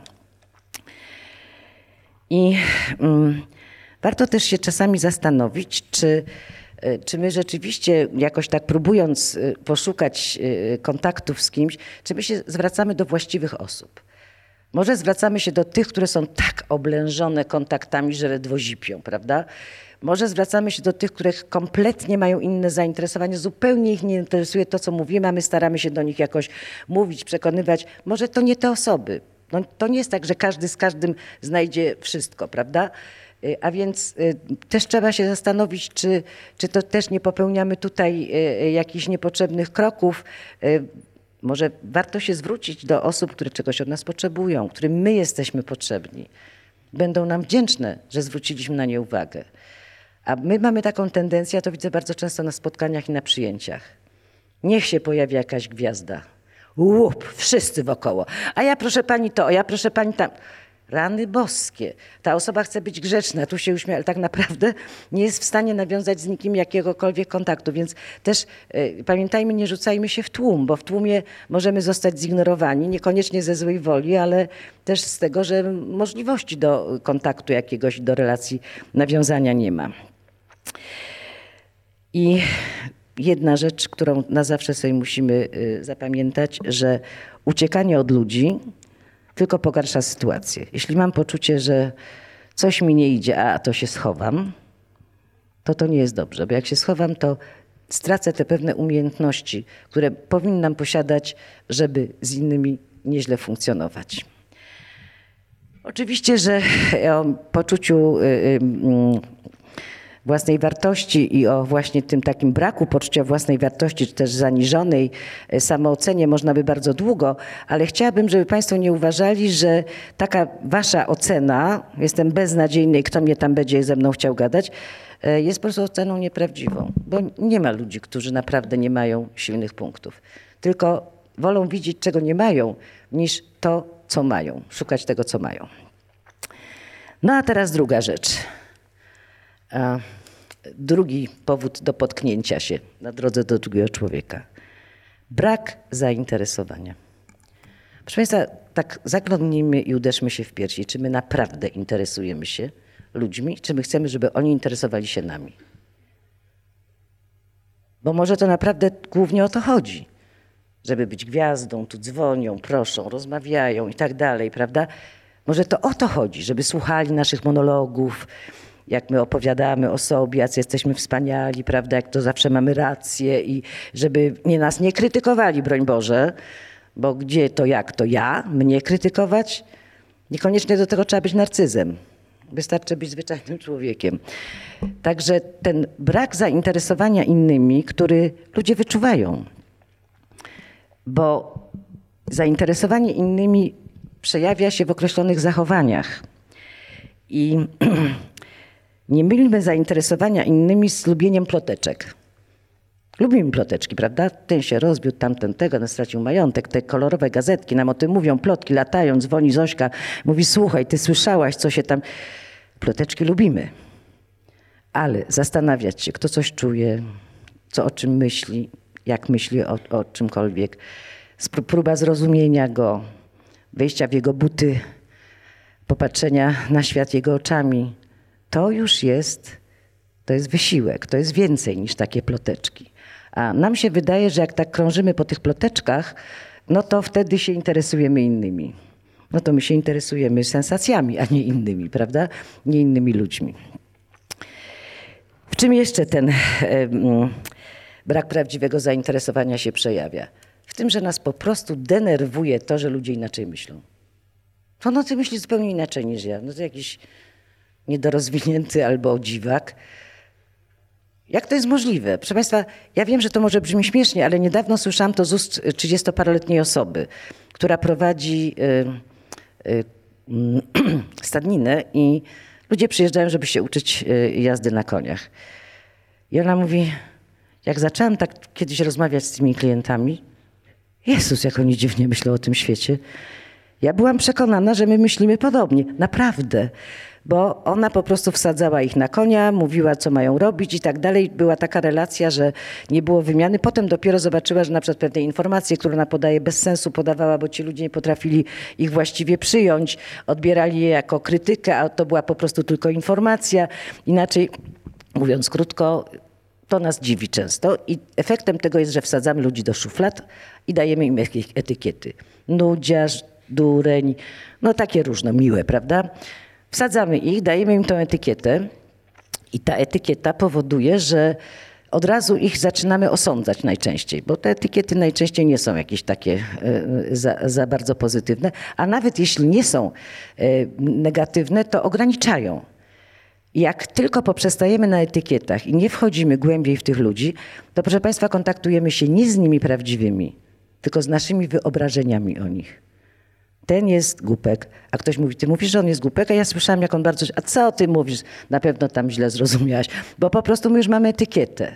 [SPEAKER 1] I mm, warto też się czasami zastanowić, czy, czy my rzeczywiście jakoś tak próbując y, poszukać y, kontaktów z kimś, czy my się zwracamy do właściwych osób. Może zwracamy się do tych, które są tak oblężone kontaktami, że ledwo zipią, prawda? Może zwracamy się do tych, które kompletnie mają inne zainteresowania, zupełnie ich nie interesuje to, co mówimy, a my staramy się do nich jakoś mówić, przekonywać. Może to nie te osoby. No, to nie jest tak, że każdy z każdym znajdzie wszystko, prawda? Y, A więc y, też trzeba się zastanowić, czy, czy to też nie popełniamy tutaj y, jakichś niepotrzebnych kroków. Może warto się zwrócić do osób, które czegoś od nas potrzebują, którym my jesteśmy potrzebni. Będą nam wdzięczne, że zwróciliśmy na nie uwagę. A my mamy taką tendencję, to widzę bardzo często na spotkaniach i na przyjęciach. Niech się pojawi jakaś gwiazda. Łup, wszyscy wokoło. A ja proszę pani to, a ja proszę pani tam. Rany boskie. Ta osoba chce być grzeczna, tu się uśmiecha, ale tak naprawdę nie jest w stanie nawiązać z nikim jakiegokolwiek kontaktu. Więc też y, pamiętajmy, nie rzucajmy się w tłum, bo w tłumie możemy zostać zignorowani, niekoniecznie ze złej woli, ale też z tego, że możliwości do kontaktu jakiegoś, do relacji nawiązania nie ma. I jedna rzecz, którą na zawsze sobie musimy y, zapamiętać, że uciekanie od ludzi tylko pogarsza sytuację. Jeśli mam poczucie, że coś mi nie idzie, a to się schowam, to to nie jest dobrze, bo jak się schowam, to stracę te pewne umiejętności, które powinnam posiadać, żeby z innymi nieźle funkcjonować. Oczywiście, że o poczuciu y, y, mm, własnej wartości i o właśnie tym takim braku poczucia własnej wartości, czy też zaniżonej e, samoocenie można by bardzo długo, ale chciałabym, żeby Państwo nie uważali, że taka Wasza ocena, jestem beznadziejny i kto mnie tam będzie ze mną chciał gadać, e, jest po prostu oceną nieprawdziwą, bo nie ma ludzi, którzy naprawdę nie mają silnych punktów, tylko wolą widzieć, czego nie mają, niż to, co mają, szukać tego, co mają. No a teraz druga rzecz. A drugi powód do potknięcia się na drodze do drugiego człowieka. Brak zainteresowania. Proszę Państwa, tak zaglądnijmy i uderzmy się w piersi. Czy my naprawdę interesujemy się ludźmi, czy my chcemy, żeby oni interesowali się nami? Bo może to naprawdę głównie o to chodzi. Żeby być gwiazdą, tu dzwonią, proszą, rozmawiają i tak dalej, prawda? Może to o to chodzi, żeby słuchali naszych monologów, jak my opowiadamy o sobie, jak jesteśmy wspaniali, prawda, jak to zawsze mamy rację i żeby nie nas nie krytykowali, broń Boże, bo gdzie to jak to ja, mnie krytykować? Niekoniecznie do tego trzeba być narcyzem. Wystarczy być zwyczajnym człowiekiem. Także ten brak zainteresowania innymi, który ludzie wyczuwają, bo zainteresowanie innymi przejawia się w określonych zachowaniach. I nie mylmy zainteresowania innymi z lubieniem ploteczek. Lubimy ploteczki, prawda? Ten się rozbił, tamten tego, no stracił majątek. Te kolorowe gazetki nam o tym mówią, plotki latają, dzwoni Zośka, mówi słuchaj, ty słyszałaś, co się tam... Ploteczki lubimy. Ale zastanawiać się, kto coś czuje, co o czym myśli, jak myśli o, o czymkolwiek. Próba zrozumienia go, wejścia w jego buty, popatrzenia na świat jego oczami. To już jest, to jest wysiłek, to jest więcej niż takie ploteczki. A nam się wydaje, że jak tak krążymy po tych ploteczkach, no to wtedy się interesujemy innymi. No to my się interesujemy sensacjami, a nie innymi, prawda? Nie innymi ludźmi. W czym jeszcze ten brak prawdziwego zainteresowania się przejawia? W tym, że nas po prostu denerwuje to, że ludzie inaczej myślą. On o tym myśli zupełnie inaczej niż ja. No to jakiś niedorozwinięty albo dziwak. Jak to jest możliwe? Proszę Państwa, ja wiem, że to może brzmi śmiesznie, ale niedawno słyszałam to z ust 30-paroletniej osoby, która prowadzi y, y, mm, stadninę i ludzie przyjeżdżają, żeby się uczyć y, jazdy na koniach. I ona mówi, jak zaczęłam tak kiedyś rozmawiać z tymi klientami, Jezus, jak oni dziwnie myślą o tym świecie. Ja byłam przekonana, że my myślimy podobnie. Naprawdę bo ona po prostu wsadzała ich na konia, mówiła, co mają robić i tak dalej. Była taka relacja, że nie było wymiany. Potem dopiero zobaczyła, że na przykład pewne informacje, które ona podaje, bez sensu podawała, bo ci ludzie nie potrafili ich właściwie przyjąć, odbierali je jako krytykę, a to była po prostu tylko informacja. Inaczej, mówiąc krótko, to nas dziwi często i efektem tego jest, że wsadzamy ludzi do szuflad i dajemy im jakieś etykiety. Nudziarz, dureń, no takie różne, miłe, prawda? Wsadzamy ich, dajemy im tą etykietę i ta etykieta powoduje, że od razu ich zaczynamy osądzać najczęściej, bo te etykiety najczęściej nie są jakieś takie e, za, za bardzo pozytywne, a nawet jeśli nie są e, negatywne, to ograniczają. Jak tylko poprzestajemy na etykietach i nie wchodzimy głębiej w tych ludzi, to proszę Państwa, kontaktujemy się nie z nimi prawdziwymi, tylko z naszymi wyobrażeniami o nich ten jest głupek. A ktoś mówi, ty mówisz, że on jest głupek, a ja słyszałam, jak on bardzo... A co ty mówisz? Na pewno tam źle zrozumiałaś. Bo po prostu my już mamy etykietę.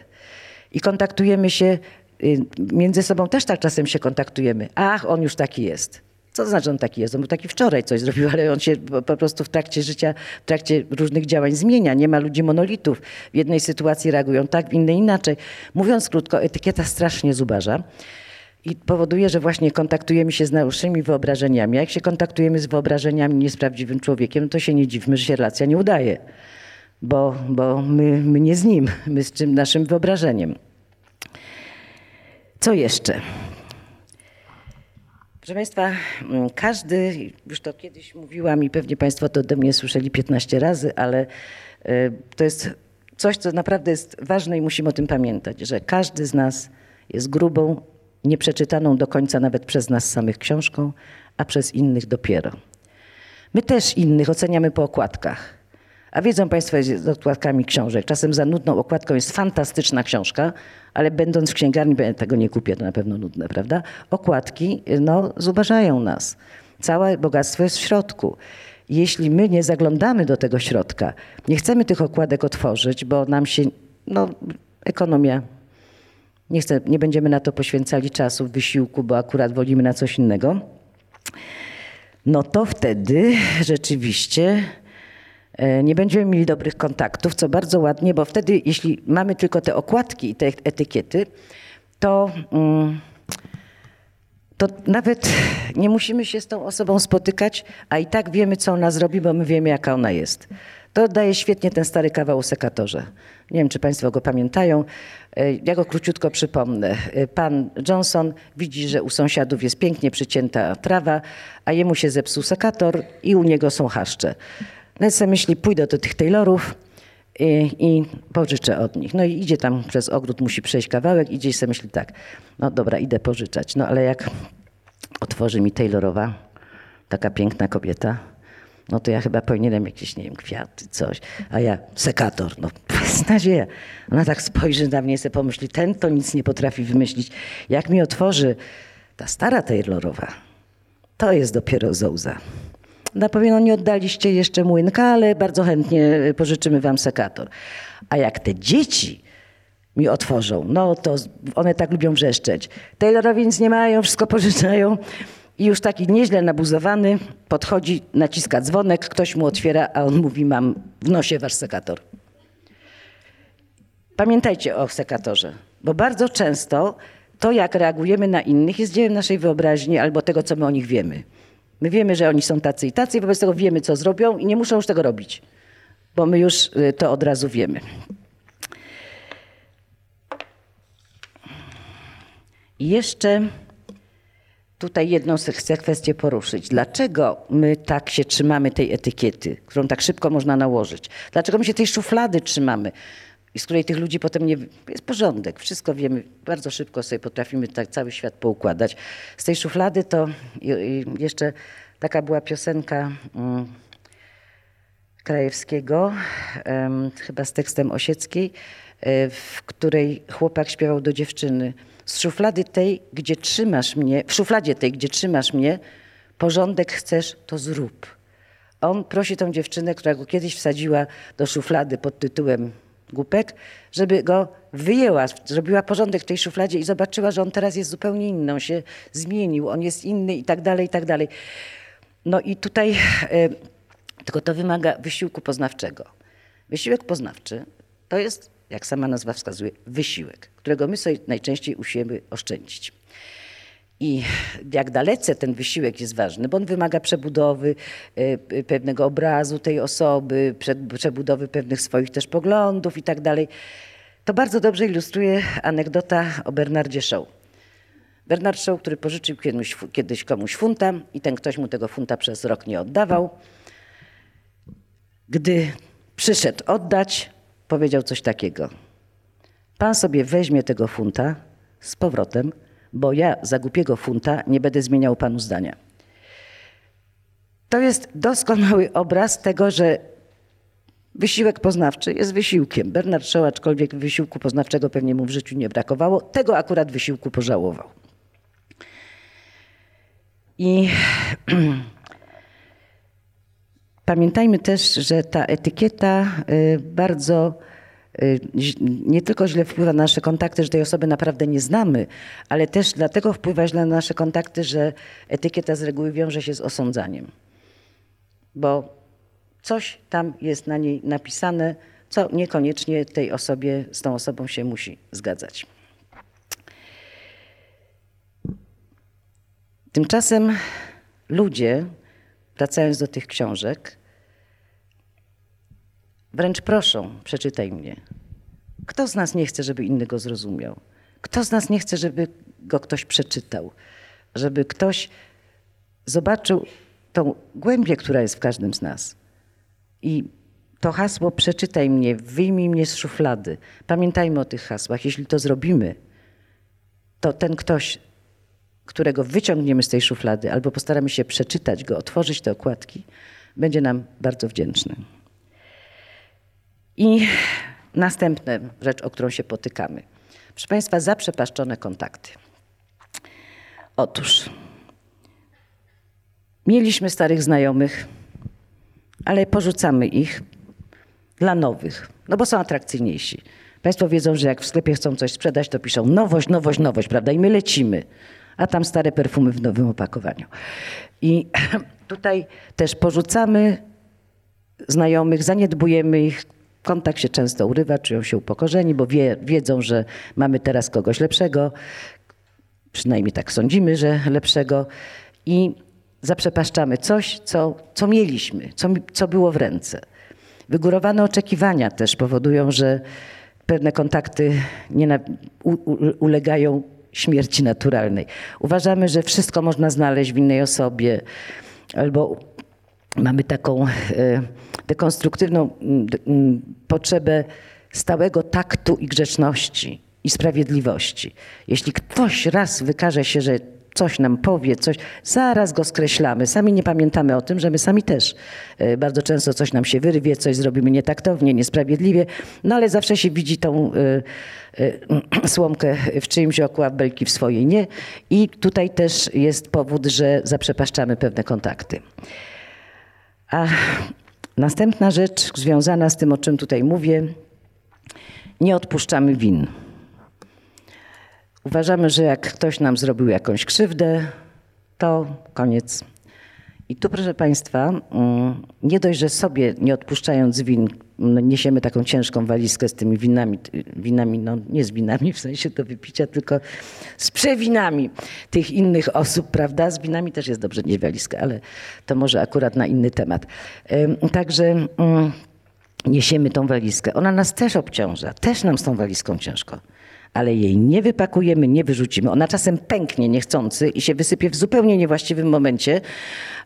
[SPEAKER 1] I kontaktujemy się, y, między sobą też tak czasem się kontaktujemy. Ach, on już taki jest. Co to znaczy on taki jest? On był taki wczoraj coś zrobił, ale on się po prostu w trakcie życia, w trakcie różnych działań zmienia. Nie ma ludzi monolitów. W jednej sytuacji reagują tak, w innej inaczej. Mówiąc krótko, etykieta strasznie zubaża i powoduje, że właśnie kontaktujemy się z naszymi wyobrażeniami. Jak się kontaktujemy z wyobrażeniami, nie z prawdziwym człowiekiem, to się nie dziwmy, że się relacja nie udaje, bo, bo my, my nie z nim, my z czym naszym wyobrażeniem. Co jeszcze? Proszę Państwa, każdy, już to kiedyś mówiłam i pewnie Państwo to ode mnie słyszeli 15 razy, ale e, to jest coś, co naprawdę jest ważne i musimy o tym pamiętać, że każdy z nas jest grubą, nieprzeczytaną do końca nawet przez nas samych książką, a przez innych dopiero. My też innych oceniamy po okładkach. A wiedzą Państwo, z okładkami książek. Czasem za nudną okładką jest fantastyczna książka, ale będąc w księgarni, tego nie kupię, to na pewno nudne, prawda? Okładki no, zubażają nas. Całe bogactwo jest w środku. Jeśli my nie zaglądamy do tego środka, nie chcemy tych okładek otworzyć, bo nam się, no, ekonomia nie, chcę, nie będziemy na to poświęcali czasu, wysiłku, bo akurat wolimy na coś innego. No to wtedy rzeczywiście e, nie będziemy mieli dobrych kontaktów, co bardzo ładnie, bo wtedy, jeśli mamy tylko te okładki i te etykiety, to, mm, to nawet nie musimy się z tą osobą spotykać, a i tak wiemy, co ona zrobi, bo my wiemy, jaka ona jest. To daje świetnie ten stary kawał o sekatorze. Nie wiem, czy Państwo go pamiętają. E, ja go króciutko przypomnę. E, pan Johnson widzi, że u sąsiadów jest pięknie przycięta trawa, a jemu się zepsuł sekator i u niego są haszcze. Nawet sobie myśli, pójdę do tych Taylorów i, i pożyczę od nich. No i idzie tam przez ogród, musi przejść kawałek, idzie i sobie myśli tak, no dobra, idę pożyczać. No ale jak otworzy mi Taylorowa, taka piękna kobieta, no to ja chyba powinienem jakieś, nie wiem, kwiaty, coś. A ja, sekator, no beznadzieja. Ona tak spojrzy na mnie i sobie pomyśli, ten to nic nie potrafi wymyślić. Jak mi otworzy ta stara Taylorowa, to jest dopiero zołza. Na pewno no nie oddaliście jeszcze młynka, ale bardzo chętnie pożyczymy wam sekator. A jak te dzieci mi otworzą, no to one tak lubią wrzeszczeć. Taylorowi nic nie mają, wszystko pożyczają. I już taki nieźle nabuzowany podchodzi, naciska dzwonek, ktoś mu otwiera, a on mówi: Mam w nosie wasz sekator. Pamiętajcie o sekatorze, bo bardzo często to, jak reagujemy na innych, jest dziełem naszej wyobraźni albo tego, co my o nich wiemy. My wiemy, że oni są tacy i tacy, i wobec tego wiemy, co zrobią, i nie muszą już tego robić, bo my już y, to od razu wiemy. I jeszcze tutaj jedną chcę kwestię poruszyć. Dlaczego my tak się trzymamy tej etykiety, którą tak szybko można nałożyć? Dlaczego my się tej szuflady trzymamy? i z której tych ludzi potem nie... Jest porządek, wszystko wiemy, bardzo szybko sobie potrafimy tak cały świat poukładać. Z tej szuflady to jeszcze taka była piosenka um, Krajewskiego, chyba z tekstem Osieckiej, w której chłopak śpiewał do dziewczyny. Z szuflady tej, gdzie trzymasz mnie, w szufladzie tej, gdzie trzymasz mnie, porządek chcesz, to zrób. On prosi tą dziewczynę, która go kiedyś wsadziła do szuflady pod tytułem głupek, żeby go wyjęła, zrobiła porządek w tej szufladzie i zobaczyła, że on teraz jest zupełnie inny, on się zmienił, on jest inny i tak dalej, i tak dalej. No i tutaj, e, tylko to wymaga wysiłku poznawczego. Wysiłek poznawczy to jest, jak sama nazwa wskazuje, wysiłek, którego my sobie najczęściej usiemy oszczędzić. I jak dalece ten wysiłek jest ważny, bo on wymaga przebudowy e, pewnego obrazu tej osoby, przebudowy pewnych swoich też poglądów i tak dalej. To bardzo dobrze ilustruje anegdota o Bernardzie Shaw. Bernard Shaw, który pożyczył kiedyś, kiedyś komuś funta i ten ktoś mu tego funta przez rok nie oddawał. Gdy przyszedł oddać, powiedział coś takiego. Pan sobie weźmie tego funta z powrotem, bo ja za głupiego funta nie będę zmieniał panu zdania. To jest doskonały obraz tego, że wysiłek poznawczy jest wysiłkiem. Bernard Shaw, aczkolwiek wysiłku poznawczego pewnie mu w życiu nie brakowało, tego akurat wysiłku pożałował. I pamiętajmy też, że ta etykieta y, bardzo y, nie tylko źle wpływa na nasze kontakty, że tej osoby naprawdę nie znamy, ale też dlatego wpływa źle na nasze kontakty, że etykieta z reguły wiąże się z osądzaniem. Bo coś tam jest na niej napisane, co niekoniecznie tej osobie, z tą osobą się musi zgadzać. Tymczasem ludzie, wracając do tych książek, wręcz proszą, przeczytaj mnie. Kto z nas nie chce, żeby inny go zrozumiał? Kto z nas nie chce, żeby go ktoś przeczytał? Żeby ktoś zobaczył tą głębię, która jest w każdym z nas. I to hasło przeczytaj mnie, wyjmij mnie z szuflady. Pamiętajmy o tych hasłach. Jeśli to zrobimy, to ten ktoś którego wyciągniemy z tej szuflady, albo postaramy się przeczytać go, otworzyć te okładki, będzie nam bardzo wdzięczny. I następna rzecz, o którą się potykamy. Proszę Państwa, zaprzepaszczone kontakty. Otóż mieliśmy starych znajomych, ale porzucamy ich dla nowych, no bo są atrakcyjniejsi. Państwo wiedzą, że jak w sklepie chcą coś sprzedać, to piszą nowość, nowość, nowość, prawda? I my lecimy a tam stare perfumy w nowym opakowaniu. I tutaj też porzucamy znajomych, zaniedbujemy ich, kontakt się często urywa, czują się upokorzeni, bo wie, wiedzą, że mamy teraz kogoś lepszego, przynajmniej tak sądzimy, że lepszego i zaprzepaszczamy coś, co, co mieliśmy, co, co było w ręce. Wygórowane oczekiwania też powodują, że pewne kontakty nie u, u, ulegają śmierci naturalnej. Uważamy, że wszystko można znaleźć w innej osobie, albo mamy taką e, dekonstruktywną potrzebę stałego taktu i grzeczności i sprawiedliwości. Jeśli ktoś raz wykaże się, że coś nam powie, coś, zaraz go skreślamy. Sami nie pamiętamy o tym, że my sami też e, bardzo często coś nam się wyrwie, coś zrobimy nietaktownie, niesprawiedliwie, no ale zawsze się widzi tą e, e, słomkę w czyimś oku, a belki w swojej nie. I tutaj też jest powód, że zaprzepaszczamy pewne kontakty. A następna rzecz związana z tym, o czym tutaj mówię, nie odpuszczamy win. Uważamy, że jak ktoś nam zrobił jakąś krzywdę, to koniec. I tu, proszę Państwa, mm, nie dość, że sobie nie odpuszczając win, no, niesiemy taką ciężką walizkę z tymi winami, winami, no nie z winami w sensie do wypicia, tylko z przewinami tych innych osób, prawda? Z winami też jest dobrze nie walizka, ale to może akurat na inny temat. Także mm, niesiemy tą walizkę. Ona nas też obciąża, też nam z tą walizką ciężko ale jej nie wypakujemy, nie wyrzucimy. Ona czasem pęknie niechcący i się wysypie w zupełnie niewłaściwym momencie,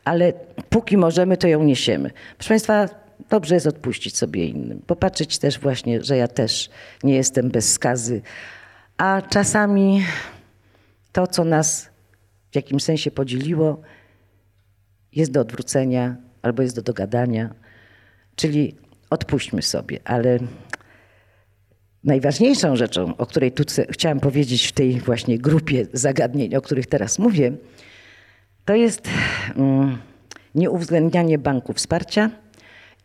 [SPEAKER 1] ale póki możemy, to ją niesiemy. Proszę Państwa, dobrze jest odpuścić sobie innym. Popatrzeć też właśnie, że ja też nie jestem bez skazy. A czasami to, co nas w jakimś sensie podzieliło, jest do odwrócenia albo jest do dogadania. Czyli odpuśćmy sobie, ale najważniejszą rzeczą, o której tu chciałam powiedzieć w tej właśnie grupie zagadnień, o których teraz mówię, to jest mm, nieuwzględnianie banku wsparcia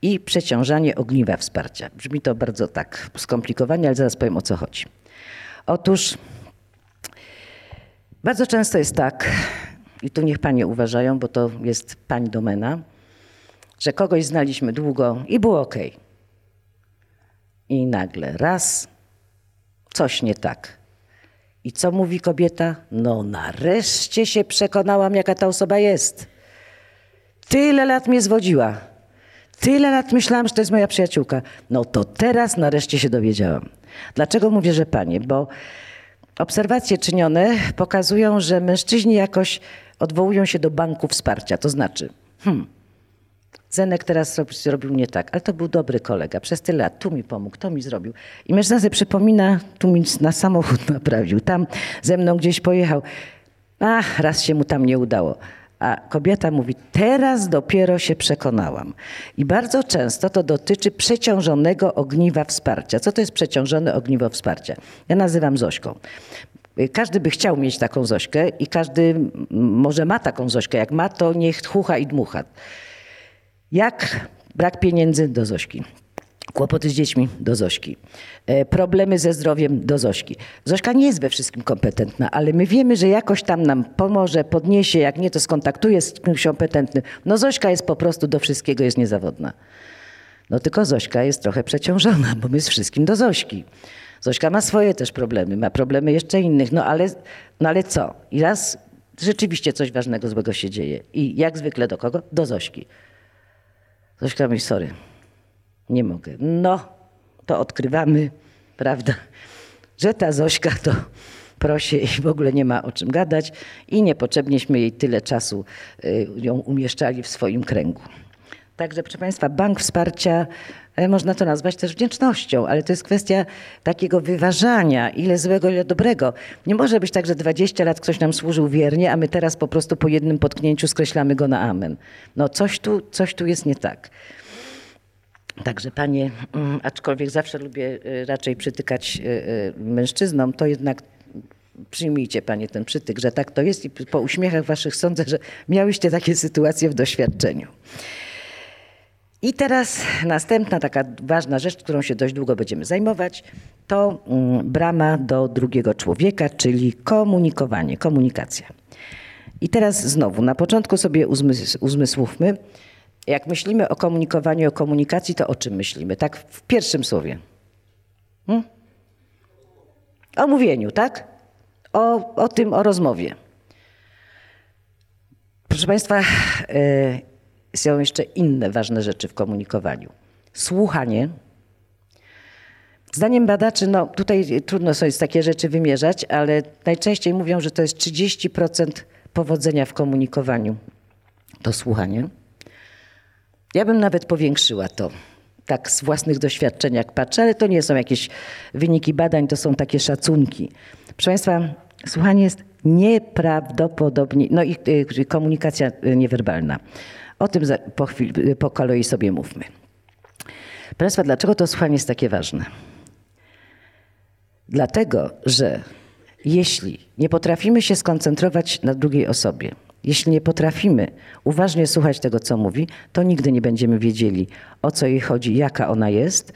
[SPEAKER 1] i przeciążanie ogniwa wsparcia. Brzmi to bardzo tak skomplikowanie, ale zaraz powiem o co chodzi. Otóż bardzo często jest tak, i tu niech panie uważają, bo to jest pań domena, że kogoś znaliśmy długo i było ok. I nagle raz coś nie tak. I co mówi kobieta? No, nareszcie się przekonałam, jaka ta osoba jest. Tyle lat mnie zwodziła. Tyle lat myślałam, że to jest moja przyjaciółka. No to teraz nareszcie się dowiedziałam. Dlaczego mówię, że panie? Bo obserwacje czynione pokazują, że mężczyźni jakoś odwołują się do banku wsparcia. To znaczy, hmm, Zenek teraz zrobił nie tak, ale to był dobry kolega. Przez tyle lat tu mi pomógł, to mi zrobił. I mężczyzna sobie przypomina, tu mi na samochód naprawił, tam ze mną gdzieś pojechał. Ach, raz się mu tam nie udało. A kobieta mówi, teraz dopiero się przekonałam. I bardzo często to dotyczy przeciążonego ogniwa wsparcia. Co to jest przeciążone ogniwo wsparcia? Ja nazywam Zośką. Każdy by chciał mieć taką Zośkę i każdy może ma taką Zośkę. Jak ma, to niech tchucha i dmucha. Jak brak pieniędzy do Zośki. Kłopoty z dziećmi do Zośki. E, problemy ze zdrowiem do Zośki. Zośka nie jest we wszystkim kompetentna, ale my wiemy, że jakoś tam nam pomoże, podniesie, jak nie to skontaktuje z kimś kompetentnym. No Zośka jest po prostu do wszystkiego, jest niezawodna. No tylko Zośka jest trochę przeciążona, bo my z wszystkim do Zośki. Zośka ma swoje też problemy, ma problemy jeszcze innych, no ale, no ale co? I raz rzeczywiście coś ważnego, złego się dzieje. I jak zwykle do kogo? Do Zośki. Zośka mówi, sorry, nie mogę. No, to odkrywamy, prawda, że ta Zośka to prosi i w ogóle nie ma o czym gadać i niepotrzebnieśmy jej tyle czasu y, ją umieszczali w swoim kręgu. Także, proszę Państwa, bank wsparcia e, można to nazwać też wdzięcznością, ale to jest kwestia takiego wyważania, ile złego, ile dobrego. Nie może być tak, że 20 lat ktoś nam służył wiernie, a my teraz po prostu po jednym potknięciu skreślamy go na amen. No coś tu, coś tu jest nie tak. Także panie, mm, aczkolwiek zawsze lubię y, raczej przytykać y, mężczyznom, to jednak przyjmijcie panie ten przytyk, że tak to jest i po uśmiechach waszych sądzę, że miałyście takie sytuacje w doświadczeniu. I teraz następna taka ważna rzecz, którą się dość długo będziemy zajmować, to mm, brama do drugiego człowieka, czyli komunikowanie, komunikacja. I teraz znowu, na początku sobie uzmysł, uzmysłówmy, jak myślimy o komunikowaniu, o komunikacji, to o czym myślimy? Tak w pierwszym słowie. Hmm? O mówieniu, tak? O, o tym, o rozmowie. Proszę Państwa, yy, są jeszcze inne ważne rzeczy w komunikowaniu. Słuchanie. Zdaniem badaczy, no tutaj trudno sobie takie rzeczy wymierzać, ale najczęściej mówią, że to jest 30% powodzenia w komunikowaniu. To słuchanie. Ja bym nawet powiększyła to. Tak z własnych doświadczeń jak patrzę, ale to nie są jakieś wyniki badań, to są takie szacunki. Proszę Państwa, słuchanie jest nieprawdopodobnie, no i y, komunikacja niewerbalna. O tym po, chwili, po kolei sobie mówmy. Proszę Państwa, dlaczego to słuchanie jest takie ważne? Dlatego, że jeśli nie potrafimy się skoncentrować na drugiej osobie, jeśli nie potrafimy uważnie słuchać tego, co mówi, to nigdy nie będziemy wiedzieli, o co jej chodzi, jaka ona jest.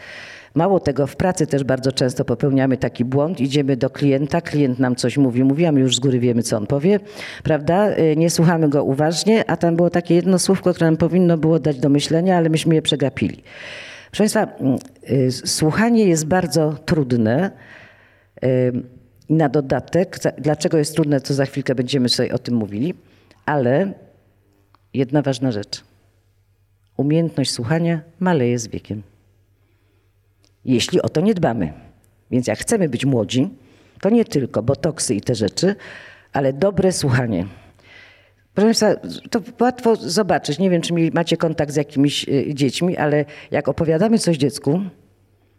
[SPEAKER 1] Mało tego, w pracy też bardzo często popełniamy taki błąd. Idziemy do klienta, klient nam coś mówi, mówi, a my już z góry wiemy, co on powie, prawda? Y, nie słuchamy go uważnie, a tam było takie jedno słówko, które nam powinno było dać do myślenia, ale myśmy je przegapili. Proszę Państwa, y, słuchanie jest bardzo trudne. Y, I na dodatek, dlaczego jest trudne, to za chwilkę będziemy sobie o tym mówili, ale jedna ważna rzecz. Umiejętność słuchania maleje z wiekiem jeśli o to nie dbamy. Więc jak chcemy być młodzi, to nie tylko botoksy i te rzeczy, ale dobre słuchanie. Proszę Państwa, to łatwo zobaczyć. Nie wiem, czy macie kontakt z jakimiś y, dziećmi, ale jak opowiadamy coś dziecku,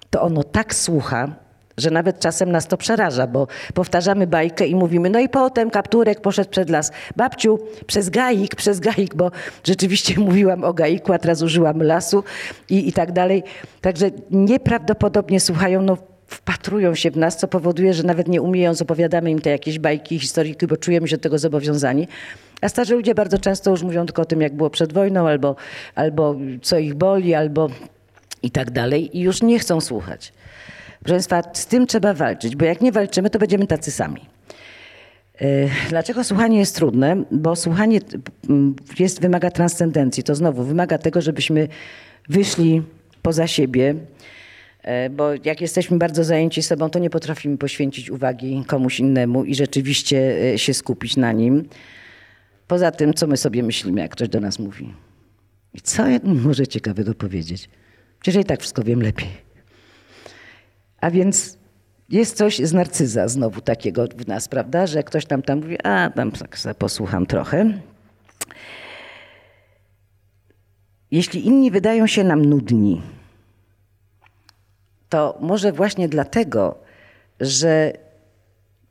[SPEAKER 1] to ono tak słucha, że nawet czasem nas to przeraża, bo powtarzamy bajkę i mówimy, no i potem kapturek poszedł przed las. Babciu, przez gaik, przez gaik, bo rzeczywiście mówiłam o gaiku, a teraz użyłam lasu i, i tak dalej. Także nieprawdopodobnie słuchają, no wpatrują się w nas, co powoduje, że nawet nie umiejąc opowiadamy im te jakieś bajki, historyki, bo czujemy się do tego zobowiązani. A starzy ludzie bardzo często już mówią tylko o tym, jak było przed wojną, albo, albo co ich boli, albo i tak dalej, i już nie chcą słuchać. Proszę Państwa, z tym trzeba walczyć, bo jak nie walczymy, to będziemy tacy sami. E, dlaczego słuchanie jest trudne? Bo słuchanie jest, wymaga transcendencji. To znowu wymaga tego, żebyśmy wyszli poza siebie, e, bo jak jesteśmy bardzo zajęci sobą, to nie potrafimy poświęcić uwagi komuś innemu i rzeczywiście e, się skupić na nim. Poza tym, co my sobie myślimy, jak ktoś do nas mówi. I co może ciekawego powiedzieć? Przecież i tak wszystko wiem lepiej. A więc jest coś z narcyza znowu takiego w nas, prawda? Że ktoś tam tam mówi, a tam tak posłucham trochę. Jeśli inni wydają się nam nudni, to może właśnie dlatego, że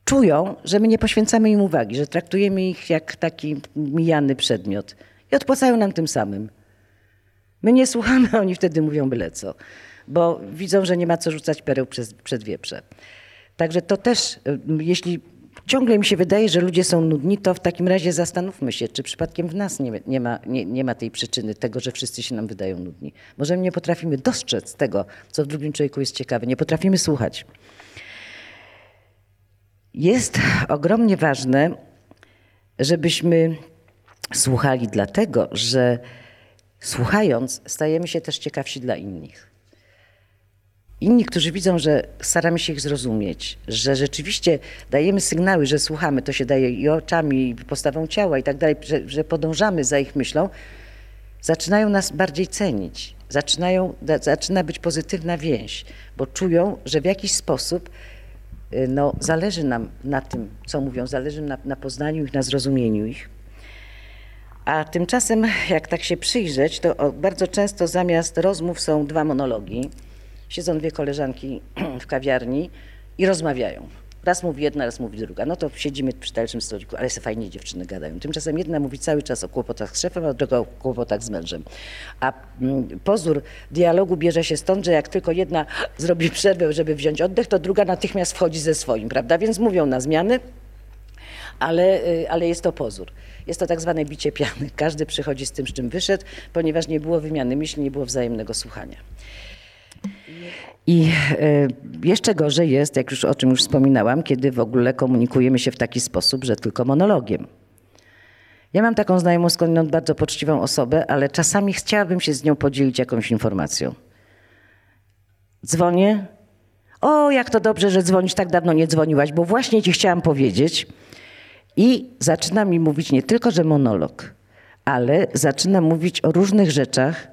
[SPEAKER 1] czują, że my nie poświęcamy im uwagi, że traktujemy ich jak taki mijany przedmiot i odpłacają nam tym samym. My nie słuchamy, a oni wtedy mówią byle co, bo widzą, że nie ma co rzucać pereł przez, przed wieprze. Także to też, y, jeśli ciągle mi się wydaje, że ludzie są nudni, to w takim razie zastanówmy się, czy przypadkiem w nas nie, nie, ma, nie, nie ma tej przyczyny tego, że wszyscy się nam wydają nudni. Może nie potrafimy dostrzec tego, co w drugim człowieku jest ciekawe, nie potrafimy słuchać. Jest ogromnie ważne, żebyśmy słuchali, dlatego że słuchając, stajemy się też ciekawsi dla innych. Inni, którzy widzą, że staramy się ich zrozumieć, że rzeczywiście dajemy sygnały, że słuchamy, to się daje i oczami, i postawą ciała i tak dalej, że, że podążamy za ich myślą, zaczynają nas bardziej cenić. Zaczynają, zaczyna być pozytywna więź, bo czują, że w jakiś sposób y, no, zależy nam na tym, co mówią, zależy na, na poznaniu ich, na zrozumieniu ich. A tymczasem, jak tak się przyjrzeć, to bardzo często zamiast rozmów są dwa monologi. Siedzą dwie koleżanki w kawiarni i rozmawiają. Raz mówi jedna, raz mówi druga. No to siedzimy przy dalszym stoliku, ale se fajnie dziewczyny gadają. Tymczasem jedna mówi cały czas o kłopotach z szefem, a druga o kłopotach z mężem. A mm, pozór dialogu bierze się stąd, że jak tylko jedna zrobi przerwę, żeby wziąć oddech, to druga natychmiast wchodzi ze swoim, prawda? Więc mówią na zmiany, ale, y, ale jest to pozór. Jest to tak zwane bicie piany. Każdy przychodzi z tym, z czym wyszedł, ponieważ nie było wymiany myśli, nie było wzajemnego słuchania. I e, jeszcze gorzej jest, jak już o czym już wspominałam, kiedy w ogóle komunikujemy się w taki sposób, że tylko monologiem. Ja mam taką znajomą skądinąd bardzo poczciwą osobę, ale czasami chciałabym się z nią podzielić jakąś informacją. Dzwonię. O, jak to dobrze, że dzwonisz, tak dawno nie dzwoniłaś, bo właśnie ci chciałam powiedzieć. I zaczyna mi mówić nie tylko, że monolog, ale zaczyna mówić o różnych rzeczach,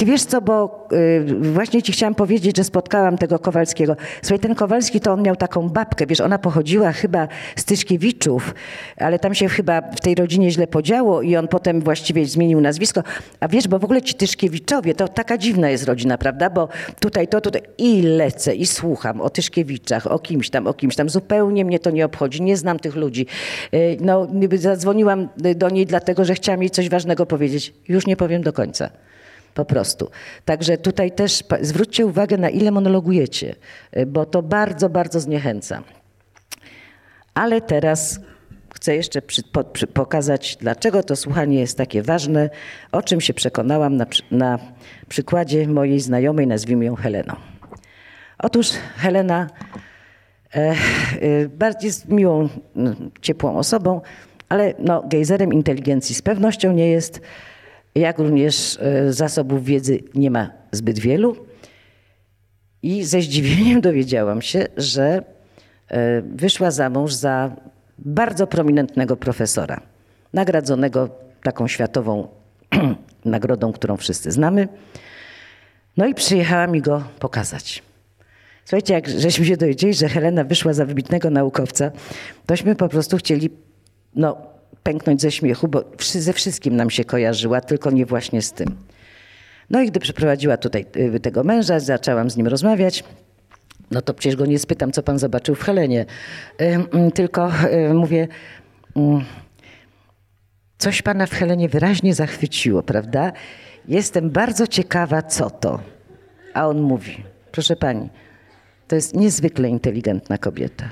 [SPEAKER 1] ty wiesz co, bo y, właśnie ci chciałam powiedzieć, że spotkałam tego Kowalskiego. Słuchaj, ten Kowalski to on miał taką babkę, wiesz, ona pochodziła chyba z Tyszkiewiczów, ale tam się chyba w tej rodzinie źle podziało i on potem właściwie zmienił nazwisko. A wiesz, bo w ogóle ci Tyszkiewiczowie, to taka dziwna jest rodzina, prawda? Bo tutaj to, tutaj i lecę i słucham o Tyszkiewiczach, o kimś tam, o kimś tam. Zupełnie mnie to nie obchodzi, nie znam tych ludzi. Y, no, zadzwoniłam do niej dlatego, że chciałam jej coś ważnego powiedzieć. Już nie powiem do końca. Po prostu. Także tutaj też zwróćcie uwagę, na ile monologujecie, y, bo to bardzo, bardzo zniechęca. Ale teraz chcę jeszcze przy, po, przy, pokazać, dlaczego to słuchanie jest takie ważne, o czym się przekonałam na, na przykładzie mojej znajomej, nazwijmy ją Heleną. Otóż Helena e, e, jest miłą, ciepłą osobą, ale no, gejzerem inteligencji z pewnością nie jest jak również e, zasobów wiedzy nie ma zbyt wielu. I ze zdziwieniem dowiedziałam się, że e, wyszła za mąż za bardzo prominentnego profesora, nagradzonego taką światową nagrodą, którą wszyscy znamy. No i przyjechała mi go pokazać. Słuchajcie, jak żeśmy się dowiedzieli, że Helena wyszła za wybitnego naukowca, tośmy po prostu chcieli no, pęknąć ze śmiechu, bo ze wszystkim nam się kojarzyła, tylko nie właśnie z tym. No i gdy przeprowadziła tutaj y, tego męża, zaczęłam z nim rozmawiać. No to przecież go nie spytam, co pan zobaczył w Helenie. Mm, tylko y, mówię, mm, coś pana w Helenie wyraźnie zachwyciło, prawda? Jestem bardzo ciekawa, co to. A on mówi, proszę pani, to jest niezwykle inteligentna kobieta.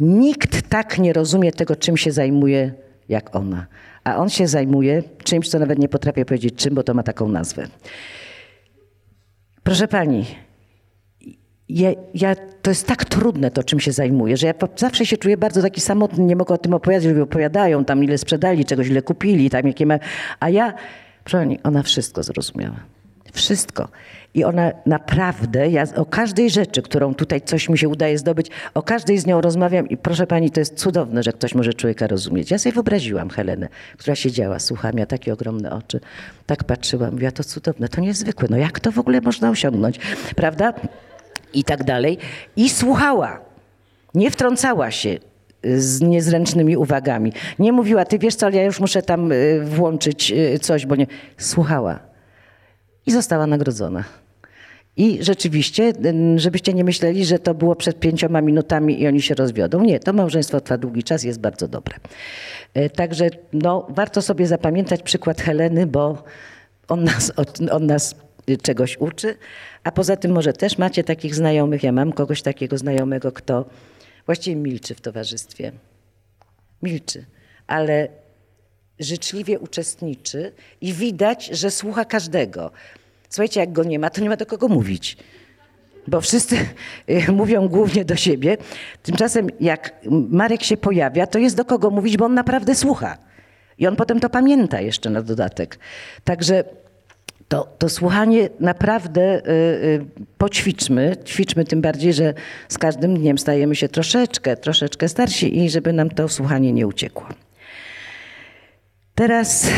[SPEAKER 1] Nikt tak nie rozumie tego, czym się zajmuje, jak ona. A on się zajmuje czymś, co nawet nie potrafię powiedzieć czym, bo to ma taką nazwę. Proszę pani, ja, ja, to jest tak trudne to, czym się zajmuję, że ja zawsze się czuję bardzo taki samotny, nie mogę o tym opowiadać, że opowiadają tam, ile sprzedali, czegoś ile kupili, tam jakie ma... A ja, proszę pani, ona wszystko zrozumiała. Wszystko. I ona naprawdę, ja o każdej rzeczy, którą tutaj coś mi się udaje zdobyć, o każdej z nią rozmawiam i proszę pani, to jest cudowne, że ktoś może człowieka rozumieć. Ja sobie wyobraziłam Helenę, która siedziała, słuchała, miała takie ogromne oczy, tak patrzyłam, mówiła, to cudowne, to niezwykłe, no jak to w ogóle można osiągnąć, prawda? I tak dalej. I słuchała, nie wtrącała się z niezręcznymi uwagami. Nie mówiła, ty wiesz co, ale ja już muszę tam y, włączyć y, coś, bo nie... Słuchała i została nagrodzona. I rzeczywiście, żebyście nie myśleli, że to było przed pięcioma minutami i oni się rozwiodą. Nie, to małżeństwo trwa długi czas, jest bardzo dobre. E, także no, warto sobie zapamiętać przykład Heleny, bo on nas, on nas czegoś uczy. A poza tym może też macie takich znajomych, ja mam kogoś takiego znajomego, kto właściwie milczy w towarzystwie. Milczy, ale życzliwie uczestniczy i widać, że słucha każdego. Słuchajcie, jak go nie ma, to nie ma do kogo mówić. Bo wszyscy y, mówią głównie do siebie. Tymczasem, jak Marek się pojawia, to jest do kogo mówić, bo on naprawdę słucha. I on potem to pamięta jeszcze na dodatek. Także to, to słuchanie naprawdę y, y, poćwiczmy. Ćwiczmy tym bardziej, że z każdym dniem stajemy się troszeczkę, troszeczkę starsi i żeby nam to słuchanie nie uciekło. Teraz,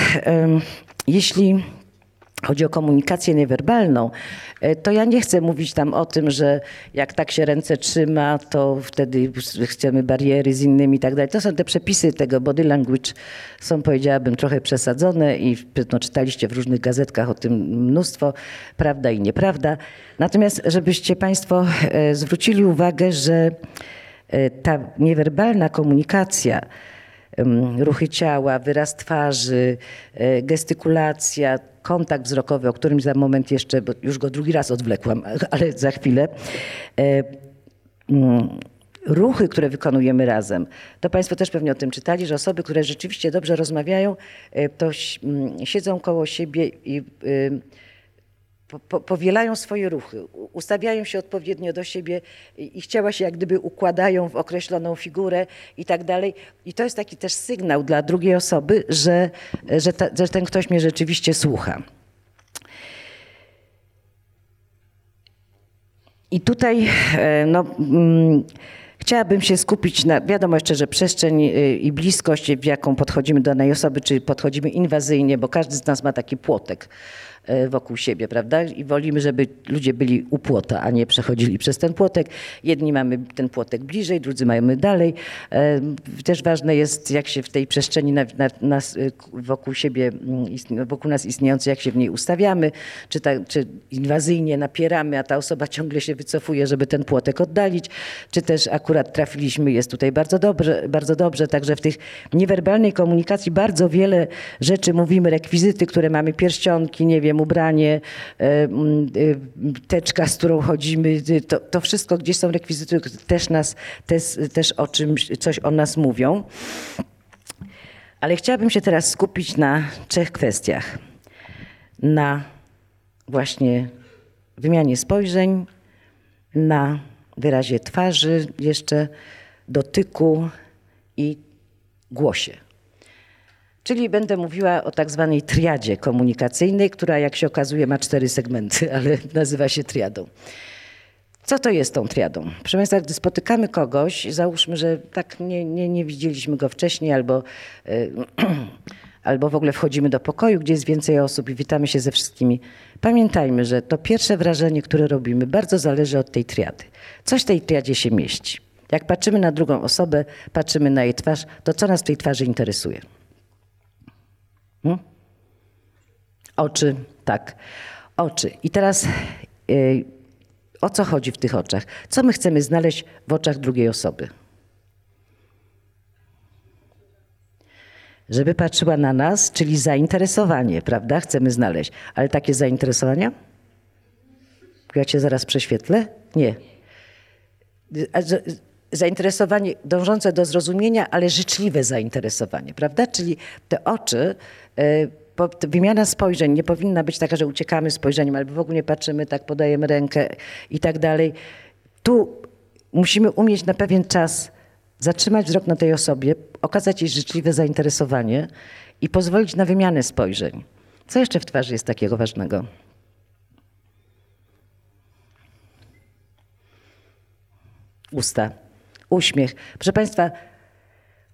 [SPEAKER 1] jeśli chodzi o komunikację niewerbalną, e, to ja nie chcę mówić tam o tym, że jak tak się ręce trzyma, to wtedy chcemy bariery z innymi i tak dalej. To są te przepisy tego body language, są powiedziałabym trochę przesadzone i no, czytaliście w różnych gazetkach o tym mnóstwo, prawda i nieprawda. Natomiast żebyście Państwo e, zwrócili uwagę, że e, ta niewerbalna komunikacja, ruchy ciała, wyraz twarzy, e, gestykulacja, kontakt wzrokowy, o którym za moment jeszcze, bo już go drugi raz odwlekłam, ale za chwilę. E, mm, ruchy, które wykonujemy razem, to Państwo też pewnie o tym czytali, że osoby, które rzeczywiście dobrze rozmawiają, e, to mm, siedzą koło siebie i po, powielają swoje ruchy, ustawiają się odpowiednio do siebie, ich ciała się jak gdyby układają w określoną figurę i tak dalej. I to jest taki też sygnał dla drugiej osoby, że, że, ta, że ten ktoś mnie rzeczywiście słucha. I tutaj e, no, mm, chciałabym się skupić na, wiadomo jeszcze, że przestrzeń e, i bliskość, w jaką podchodzimy do danej osoby, czy podchodzimy inwazyjnie, bo każdy z nas ma taki płotek wokół siebie, prawda? I wolimy, żeby ludzie byli u płota, a nie przechodzili przez ten płotek. Jedni mamy ten płotek bliżej, drudzy mamy dalej. E, też ważne jest, jak się w tej przestrzeni na, na, nas, e, wokół siebie, mm, wokół nas istniejącej, jak się w niej ustawiamy, czy, ta, czy inwazyjnie napieramy, a ta osoba ciągle się wycofuje, żeby ten płotek oddalić, czy też akurat trafiliśmy, jest tutaj bardzo dobrze, bardzo dobrze. Także w tych niewerbalnej komunikacji bardzo wiele rzeczy mówimy, rekwizyty, które mamy, pierścionki, nie wiem, wiem, ubranie, e, e, teczka, z którą chodzimy, to, to wszystko gdzieś są rekwizyty, też nas, też, też o czymś, coś o nas mówią. Ale chciałabym się teraz skupić na trzech kwestiach. Na właśnie wymianie spojrzeń, na wyrazie twarzy, jeszcze dotyku i głosie. Czyli będę mówiła o tak zwanej triadzie komunikacyjnej, która jak się okazuje ma cztery segmenty, ale nazywa się triadą. Co to jest tą triadą? Proszę Państwa, gdy spotykamy kogoś, załóżmy, że tak nie, nie, nie widzieliśmy go wcześniej albo, yy, albo w ogóle wchodzimy do pokoju, gdzie jest więcej osób i witamy się ze wszystkimi. Pamiętajmy, że to pierwsze wrażenie, które robimy, bardzo zależy od tej triady. Coś w tej triadzie się mieści. Jak patrzymy na drugą osobę, patrzymy na jej twarz, to co nas w tej twarzy interesuje? Hmm? Oczy, tak. Oczy. I teraz yy, o co chodzi w tych oczach? Co my chcemy znaleźć w oczach drugiej osoby? Żeby patrzyła na nas, czyli zainteresowanie, prawda? Chcemy znaleźć. Ale takie zainteresowania? Ja cię zaraz prześwietlę? Nie. Zainteresowanie dążące do zrozumienia, ale życzliwe zainteresowanie, prawda? Czyli te oczy, e, wymiana spojrzeń nie powinna być taka, że uciekamy spojrzeniem albo w ogóle nie patrzymy, tak podajemy rękę i tak dalej. Tu musimy umieć na pewien czas zatrzymać wzrok na tej osobie, okazać jej życzliwe zainteresowanie i pozwolić na wymianę spojrzeń. Co jeszcze w twarzy jest takiego ważnego? Usta, uśmiech. Proszę Państwa,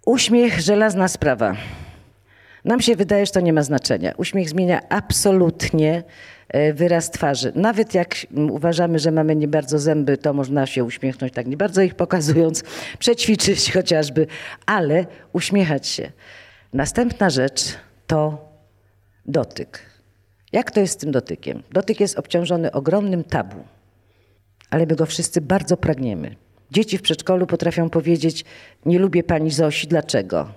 [SPEAKER 1] uśmiech żelazna sprawa. Nam się wydaje, że to nie ma znaczenia. Uśmiech zmienia absolutnie e, wyraz twarzy. Nawet jak uważamy, że mamy nie bardzo zęby, to można się uśmiechnąć tak nie bardzo ich pokazując, przećwiczyć chociażby, ale uśmiechać się. Następna rzecz to dotyk. Jak to jest z tym dotykiem? Dotyk jest obciążony ogromnym tabu, ale my go wszyscy bardzo pragniemy. Dzieci w przedszkolu potrafią powiedzieć: Nie lubię pani Zosi, dlaczego?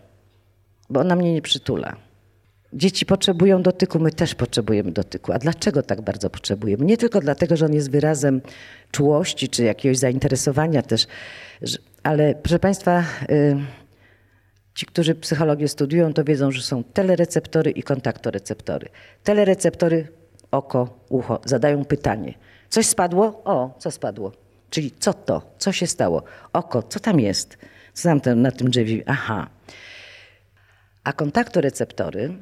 [SPEAKER 1] Bo ona mnie nie przytula. Dzieci potrzebują dotyku, my też potrzebujemy dotyku. A dlaczego tak bardzo potrzebujemy? Nie tylko dlatego, że on jest wyrazem czułości czy jakiegoś zainteresowania też, ale proszę Państwa, y, ci, którzy psychologię studiują, to wiedzą, że są telereceptory i kontaktoreceptory. Telereceptory, oko, ucho, zadają pytanie. Coś spadło? O, co spadło? Czyli co to? Co się stało? Oko, co tam jest? Co tam na tym drzewie? Aha. A kontaktoreceptory,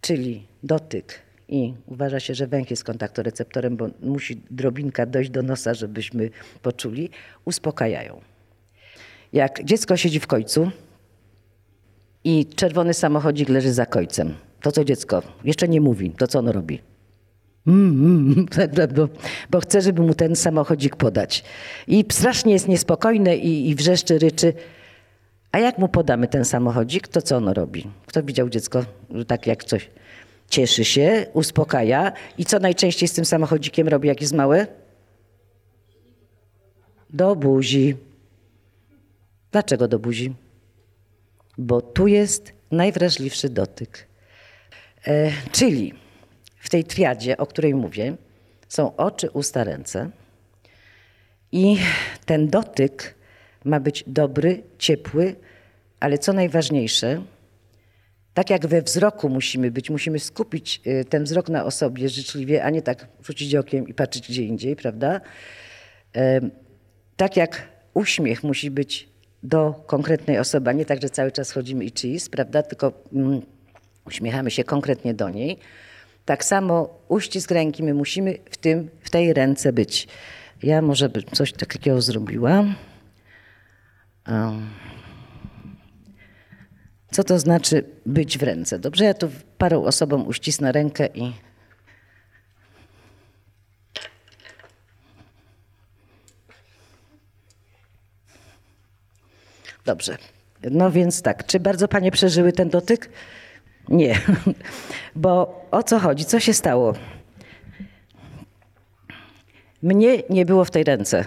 [SPEAKER 1] czyli dotyk i uważa się, że węch jest kontaktoreceptorem, bo musi drobinka dojść do nosa, żebyśmy poczuli, uspokajają. Jak dziecko siedzi w końcu i czerwony samochodzik leży za końcem, to co dziecko jeszcze nie mówi, to co ono robi? Mm, mm, bo, bo chce, żeby mu ten samochodzik podać. I strasznie jest niespokojne i, i wrzeszczy, ryczy. A jak mu podamy ten samochodzik, to co ono robi? Kto widział dziecko tak jak coś? Cieszy się, uspokaja. I co najczęściej z tym samochodzikiem robi, jak jest małe? Do buzi. Dlaczego do buzi? Bo tu jest najwrażliwszy dotyk. E, czyli w tej triadzie, o której mówię, są oczy, usta, ręce. I ten dotyk ma być dobry, ciepły, ale co najważniejsze, tak jak we wzroku musimy być, musimy skupić y, ten wzrok na osobie życzliwie, a nie tak rzucić okiem i patrzeć gdzie indziej, prawda? Tak jak uśmiech musi być do konkretnej osoby, a nie tak, że cały czas chodzimy i cheese, prawda? Tylko mm, uśmiechamy się konkretnie do niej. Tak samo uścisk ręki, my musimy w, tym, w tej ręce być. Ja może bym coś takiego zrobiła. Co to znaczy być w ręce? Dobrze, ja tu parą osobom uścisnę rękę i Dobrze. No więc tak, czy bardzo panie przeżyły ten dotyk? Nie. Bo o co chodzi? Co się stało? Mnie nie było w tej ręce.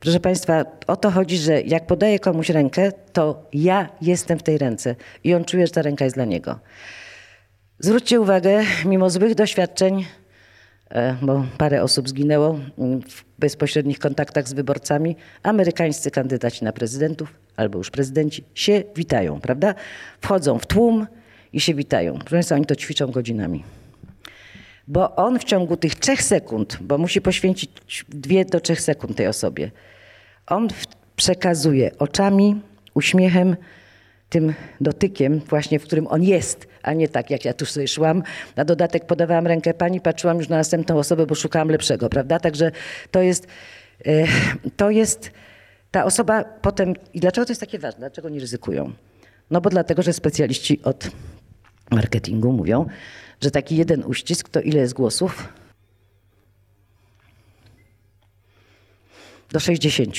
[SPEAKER 1] Proszę Państwa, o to chodzi, że jak podaję komuś rękę, to ja jestem w tej ręce i on czuje, że ta ręka jest dla niego. Zwróćcie uwagę, mimo złych doświadczeń, bo parę osób zginęło w bezpośrednich kontaktach z wyborcami, amerykańscy kandydaci na prezydentów albo już prezydenci się witają, prawda? Wchodzą w tłum i się witają. Proszę Państwa, oni to ćwiczą godzinami. Bo on w ciągu tych trzech sekund, bo musi poświęcić dwie do trzech sekund tej osobie, on przekazuje oczami, uśmiechem, tym dotykiem właśnie, w którym on jest, a nie tak, jak ja tu sobie szłam. Na dodatek podawałam rękę pani, patrzyłam już na następną osobę, bo szukałam lepszego, prawda? Także to jest, e, to jest ta osoba potem... I dlaczego to jest takie ważne? Dlaczego nie ryzykują? No bo dlatego, że specjaliści od marketingu mówią, że taki jeden uścisk to ile jest głosów? Do 60.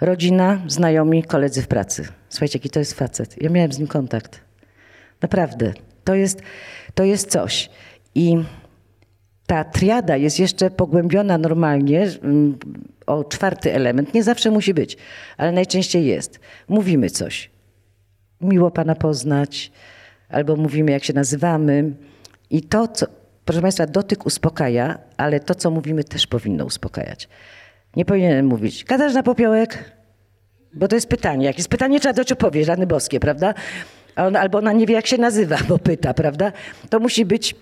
[SPEAKER 1] Rodzina, znajomi, koledzy w pracy. Słuchajcie, jaki to jest facet. Ja miałem z nim kontakt. Naprawdę. To jest, to jest coś. I ta triada jest jeszcze pogłębiona normalnie mm, o czwarty element. Nie zawsze musi być, ale najczęściej jest. Mówimy coś. Miło Pana poznać, albo mówimy, jak się nazywamy. I to, co, proszę Państwa, dotyk uspokaja, ale to, co mówimy, też powinno uspokajać. Nie powinienem mówić Katarzyna Popiołek, bo to jest pytanie. Jak jest pytanie, trzeba dać odpowiedź, rany boskie, prawda? Albo ona nie wie, jak się nazywa, bo pyta, prawda? To musi być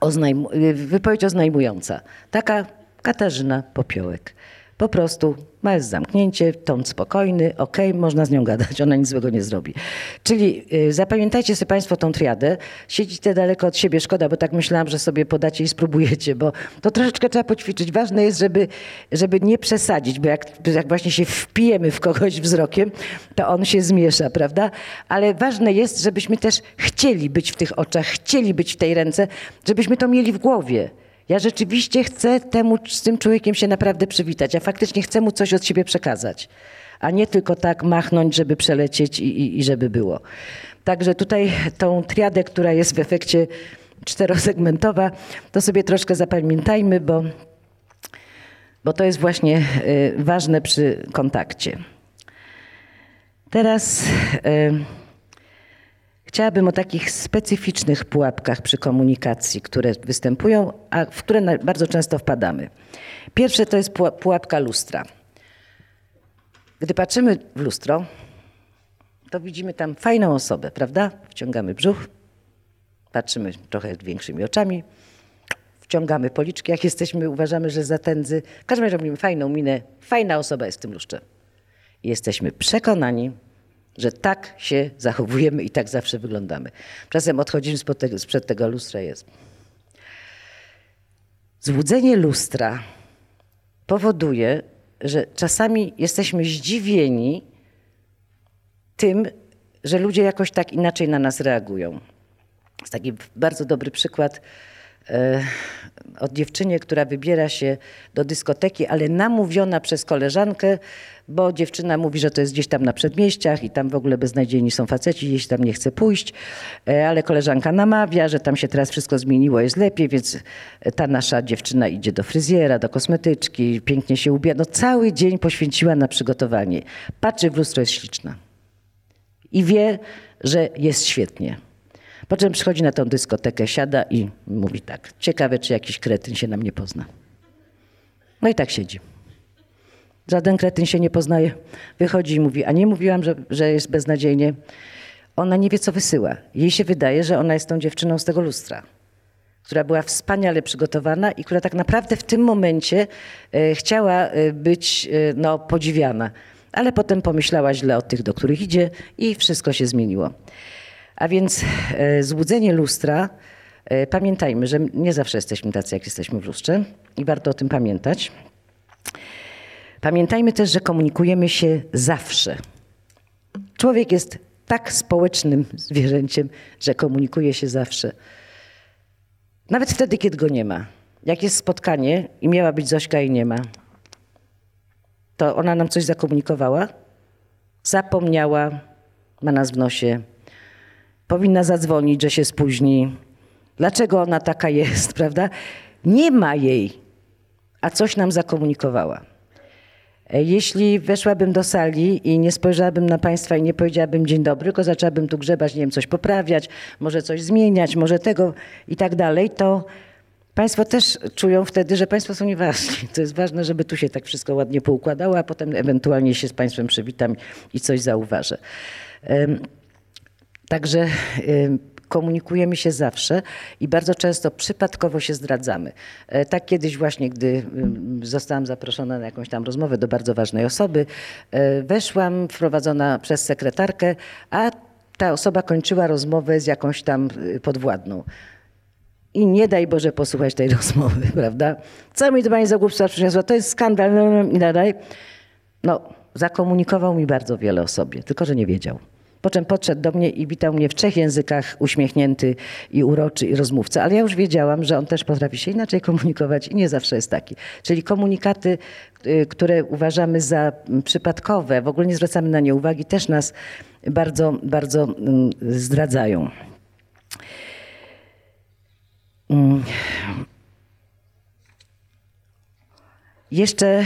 [SPEAKER 1] oznajm- wypowiedź oznajmująca. Taka Katarzyna Popiołek. Po prostu ma jest zamknięcie, ton spokojny, ok, można z nią gadać, ona nic złego nie zrobi. Czyli y, zapamiętajcie sobie Państwo tą triadę. Siedzicie daleko od siebie, szkoda, bo tak myślałam, że sobie podacie i spróbujecie, bo to troszeczkę trzeba poćwiczyć. Ważne jest, żeby, żeby nie przesadzić, bo jak, jak właśnie się wpijemy w kogoś wzrokiem, to on się zmiesza, prawda? Ale ważne jest, żebyśmy też chcieli być w tych oczach, chcieli być w tej ręce, żebyśmy to mieli w głowie. Ja rzeczywiście chcę temu, z tym człowiekiem się naprawdę przywitać. Ja faktycznie chcę mu coś od siebie przekazać, a nie tylko tak machnąć, żeby przelecieć i, i, i żeby było. Także tutaj tą triadę, która jest w efekcie czterosegmentowa, to sobie troszkę zapamiętajmy, bo, bo to jest właśnie y, ważne przy kontakcie. Teraz... Y, Chciałabym o takich specyficznych pułapkach przy komunikacji, które występują, a w które bardzo często wpadamy. Pierwsze to jest pułapka lustra. Gdy patrzymy w lustro, to widzimy tam fajną osobę, prawda? Wciągamy brzuch, patrzymy trochę większymi oczami, wciągamy policzki, jak jesteśmy, uważamy, że zatędzy. W każdym razie robimy fajną minę, fajna osoba jest w tym lustrze. Jesteśmy przekonani, że tak się zachowujemy i tak zawsze wyglądamy. Czasem odchodzimy spod tego, sprzed tego lustra jest. Złudzenie lustra powoduje, że czasami jesteśmy zdziwieni tym, że ludzie jakoś tak inaczej na nas reagują. Jest taki bardzo dobry przykład e, od dziewczynie, która wybiera się do dyskoteki, ale namówiona przez koleżankę, bo dziewczyna mówi, że to jest gdzieś tam na przedmieściach i tam w ogóle beznadziejni są faceci, gdzieś tam nie chce pójść, e, ale koleżanka namawia, że tam się teraz wszystko zmieniło, jest lepiej, więc ta nasza dziewczyna idzie do fryzjera, do kosmetyczki, pięknie się ubija. No cały dzień poświęciła na przygotowanie. Patrzy w lustro, jest śliczna. I wie, że jest świetnie. Po czym przychodzi na tą dyskotekę, siada i mówi tak, ciekawe, czy jakiś kretyn się nam nie pozna. No i tak siedzi. Żaden kretyn się nie poznaje. Wychodzi i mówi, a nie mówiłam, że, że jest beznadziejnie. Ona nie wie, co wysyła. Jej się wydaje, że ona jest tą dziewczyną z tego lustra, która była wspaniale przygotowana i która tak naprawdę w tym momencie e, chciała e, być e, no, podziwiana. Ale potem pomyślała źle o tych, do których idzie i wszystko się zmieniło. A więc e, złudzenie lustra, e, pamiętajmy, że nie zawsze jesteśmy tacy, jak jesteśmy w lustrze i warto o tym pamiętać. Pamiętajmy też, że komunikujemy się zawsze. Człowiek jest tak społecznym zwierzęciem, że komunikuje się zawsze. Nawet wtedy, kiedy go nie ma. Jak jest spotkanie i miała być Zośka i nie ma, to ona nam coś zakomunikowała, zapomniała, ma nas w nosie, powinna zadzwonić, że się spóźni. Dlaczego ona taka jest, prawda? Nie ma jej, a coś nam zakomunikowała. Jeśli weszłabym do sali i nie spojrzałabym na Państwa i nie powiedziałabym dzień dobry, tylko zaczęłabym tu grzebać, nie wiem, coś poprawiać, może coś zmieniać, może tego i tak dalej, to Państwo też czują wtedy, że Państwo są nieważni. To jest ważne, żeby tu się tak wszystko ładnie poukładało, a potem ewentualnie się z Państwem przywitam i coś zauważę. Także komunikujemy się zawsze i bardzo często przypadkowo się zdradzamy. E, tak kiedyś właśnie, gdy zostałam zaproszona na jakąś tam rozmowę do bardzo ważnej osoby, e, weszłam wprowadzona przez sekretarkę, a ta osoba kończyła rozmowę z jakąś tam y, podwładną. I nie daj Boże posłuchać tej rozmowy, prawda? Co mi to pani za głupstwa przyniosła? To jest skandal no, no, i dalej. No, zakomunikował mi bardzo wiele o sobie, tylko że nie wiedział. Po czym podszedł do mnie i witał mnie w trzech językach, uśmiechnięty i uroczy i rozmówca. Ale ja już wiedziałam, że on też potrafi się inaczej komunikować i nie zawsze jest taki. Czyli komunikaty, y, które uważamy za przypadkowe, w ogóle nie zwracamy na nie uwagi, też nas bardzo, bardzo mm, zdradzają. Mm. Jeszcze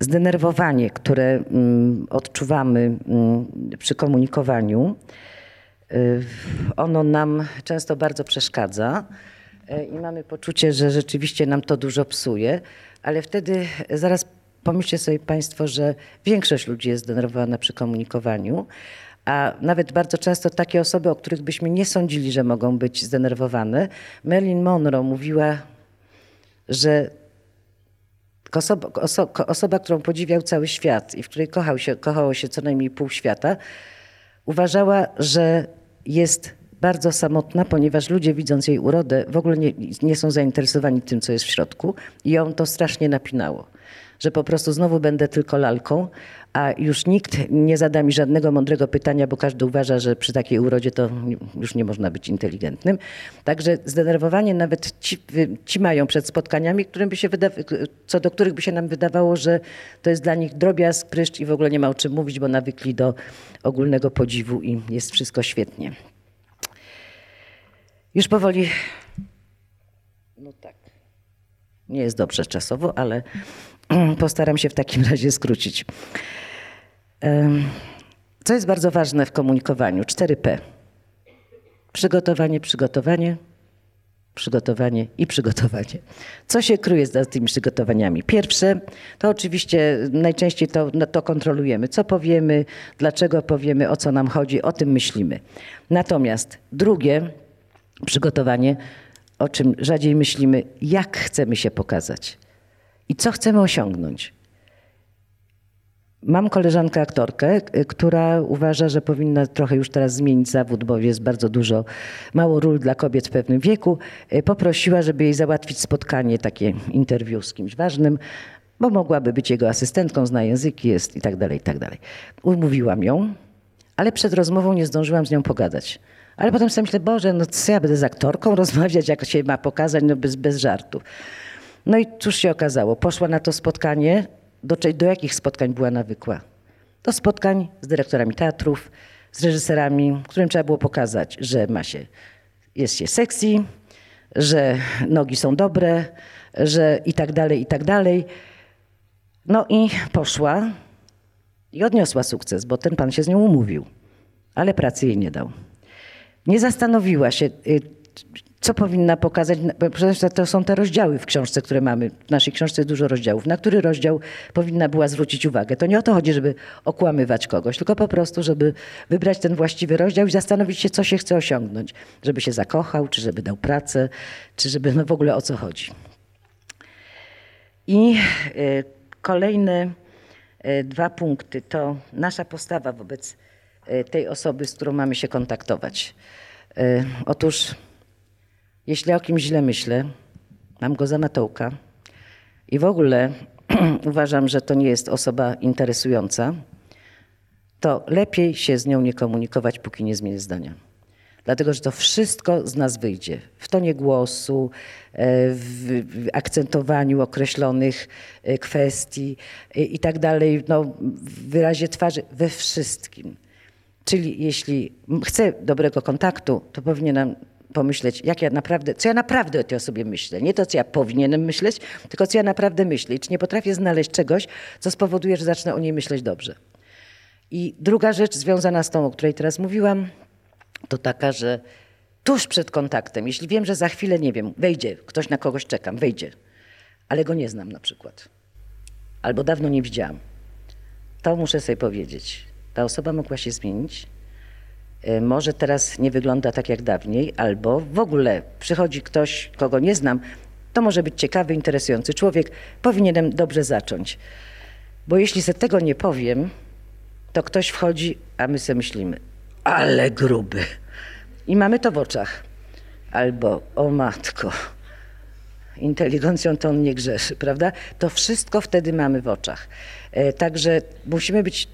[SPEAKER 1] zdenerwowanie, które mm, odczuwamy mm, przy komunikowaniu, y, ono nam często bardzo przeszkadza. e, i mamy poczucie, że rzeczywiście nam to dużo psuje, ale wtedy zaraz pomyślcie sobie Państwo, że większość ludzi jest zdenerwowana przy komunikowaniu, a nawet bardzo często takie osoby, o których byśmy nie sądzili, że mogą być zdenerwowane. Marilyn Monroe mówiła, że osoba, osoba, którą podziwiał cały świat i w której kochał się, kochało się co najmniej pół świata, uważała, że jest bardzo samotna, ponieważ ludzie widząc jej urodę w ogóle nie, nie są zainteresowani tym, co jest w środku i ją to strasznie napinało że po prostu znowu będę tylko lalką, a już nikt nie zada mi żadnego mądrego pytania, bo każdy uważa, że przy takiej urodzie to już nie można być inteligentnym. Także zdenerwowanie nawet ci, ci mają przed spotkaniami, którym by się co do których by się nam wydawało, że to jest dla nich drobiazg, pryszcz i w ogóle nie ma o czym mówić, bo nawykli do ogólnego podziwu i jest wszystko świetnie. Już powoli. No tak. Nie jest dobrze czasowo, ale Postaram się w takim razie skrócić. Co jest bardzo ważne w komunikowaniu? 4P. Przygotowanie, przygotowanie, przygotowanie i przygotowanie. Co się kryje za tymi przygotowaniami? Pierwsze, to oczywiście najczęściej to, no to kontrolujemy. Co powiemy, dlaczego powiemy, o co nam chodzi, o tym myślimy. Natomiast drugie przygotowanie, o czym rzadziej myślimy, jak chcemy się pokazać i co chcemy osiągnąć. Mam koleżankę aktorkę, y, która uważa, że powinna trochę już teraz zmienić zawód, bo jest bardzo dużo, mało ról dla kobiet w pewnym wieku. Y, poprosiła, żeby jej załatwić spotkanie, takie interwiu z kimś ważnym, bo mogłaby być jego asystentką, zna języki, jest i tak dalej, i tak dalej. Umówiłam ją, ale przed rozmową nie zdążyłam z nią pogadać. Ale potem sobie myślę, Boże, no co ja będę z aktorką rozmawiać, jak się ma pokazać, no bez, bez żartu. No i cóż się okazało? Poszła na to spotkanie. Do, do jakich spotkań była nawykła? Do spotkań z dyrektorami teatrów, z reżyserami, którym trzeba było pokazać, że ma się, jest się sexy, że nogi są dobre, że i tak dalej, i tak dalej. No i poszła i odniosła sukces, bo ten pan się z nią umówił, ale pracy jej nie dał. Nie zastanowiła się, y, co powinna pokazać? Przecież to są te rozdziały w książce, które mamy. W naszej książce jest dużo rozdziałów. Na który rozdział powinna była zwrócić uwagę? To nie o to chodzi, żeby okłamywać kogoś, tylko po prostu, żeby wybrać ten właściwy rozdział i zastanowić się, co się chce osiągnąć. Żeby się zakochał, czy żeby dał pracę, czy żeby no w ogóle o co chodzi. I y, kolejne y, dwa punkty to nasza postawa wobec y, tej osoby, z którą mamy się kontaktować. Otóż jeśli o kimś źle myślę, mam go za matołka i w ogóle uważam, że to nie jest osoba interesująca, to lepiej się z nią nie komunikować, póki nie zmienię zdania. Dlatego, że to wszystko z nas wyjdzie. W tonie głosu, e, w akcentowaniu określonych e, kwestii e, i tak dalej, no, w wyrazie twarzy, we wszystkim. Czyli jeśli chcę dobrego kontaktu, to powinienem pomyśleć, jak ja naprawdę, co ja naprawdę o tej osobie myślę. Nie to, co ja powinienem myśleć, tylko co ja naprawdę myślę. I czy nie potrafię znaleźć czegoś, co spowoduje, że zacznę o niej myśleć dobrze. I druga rzecz związana z tą, o której teraz mówiłam, to taka, że tuż przed kontaktem, jeśli wiem, że za chwilę, nie wiem, wejdzie, ktoś na kogoś czekam, wejdzie, ale go nie znam na przykład, albo dawno nie widziałam, to muszę sobie powiedzieć, ta osoba mogła się zmienić, może teraz nie wygląda tak jak dawniej, albo w ogóle przychodzi ktoś, kogo nie znam, to może być ciekawy, interesujący człowiek, powinienem dobrze zacząć. Bo jeśli sobie tego nie powiem, to ktoś wchodzi, a my sobie myślimy, ale gruby. I mamy to w oczach. Albo, o matko, inteligencją to on nie grzeszy, prawda? To wszystko wtedy mamy w oczach. E, także musimy być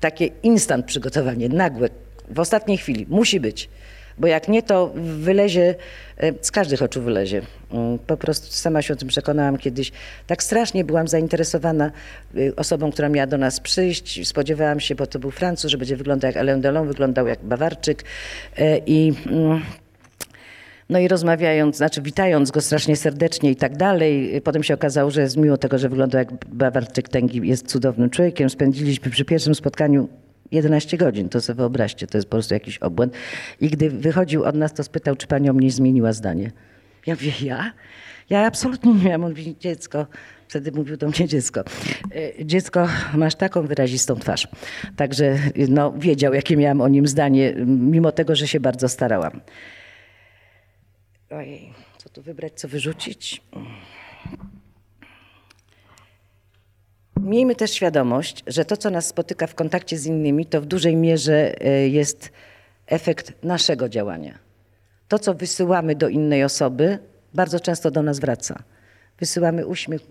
[SPEAKER 1] takie instant przygotowanie, nagłe, w ostatniej chwili. Musi być. Bo jak nie, to wylezie, e, z każdych oczu wylezie. Mm, po prostu sama się o tym przekonałam kiedyś. Tak strasznie byłam zainteresowana y, osobą, która miała do nas przyjść. Spodziewałam się, bo to był Francuz, że będzie wyglądał jak Alain Delon, wyglądał jak Bawarczyk. E, I, mm, no i rozmawiając, znaczy witając go strasznie serdecznie i tak dalej, y, potem się okazało, że mimo tego, że wyglądał jak Bawarczyk, Tęgi jest cudownym człowiekiem. Spędziliśmy przy pierwszym spotkaniu 11 godzin, to sobie wyobraźcie, to jest po prostu jakiś obłęd. I gdy wychodził od nas, to spytał, czy pani o mnie zmieniła zdanie. Ja mówię, ja? Ja absolutnie nie miałam. On mówi, dziecko, wtedy mówił do mnie dziecko. E, dziecko, masz taką wyrazistą twarz. Także no, wiedział, jakie miałam o nim zdanie, mimo tego, że się bardzo starałam. Ojej, co tu wybrać, co wyrzucić? Miejmy też świadomość, że to, co nas spotyka w kontakcie z innymi, to w dużej mierze e, jest efekt naszego działania. To, co wysyłamy do innej osoby, bardzo często do nas wraca. Wysyłamy uśmiech,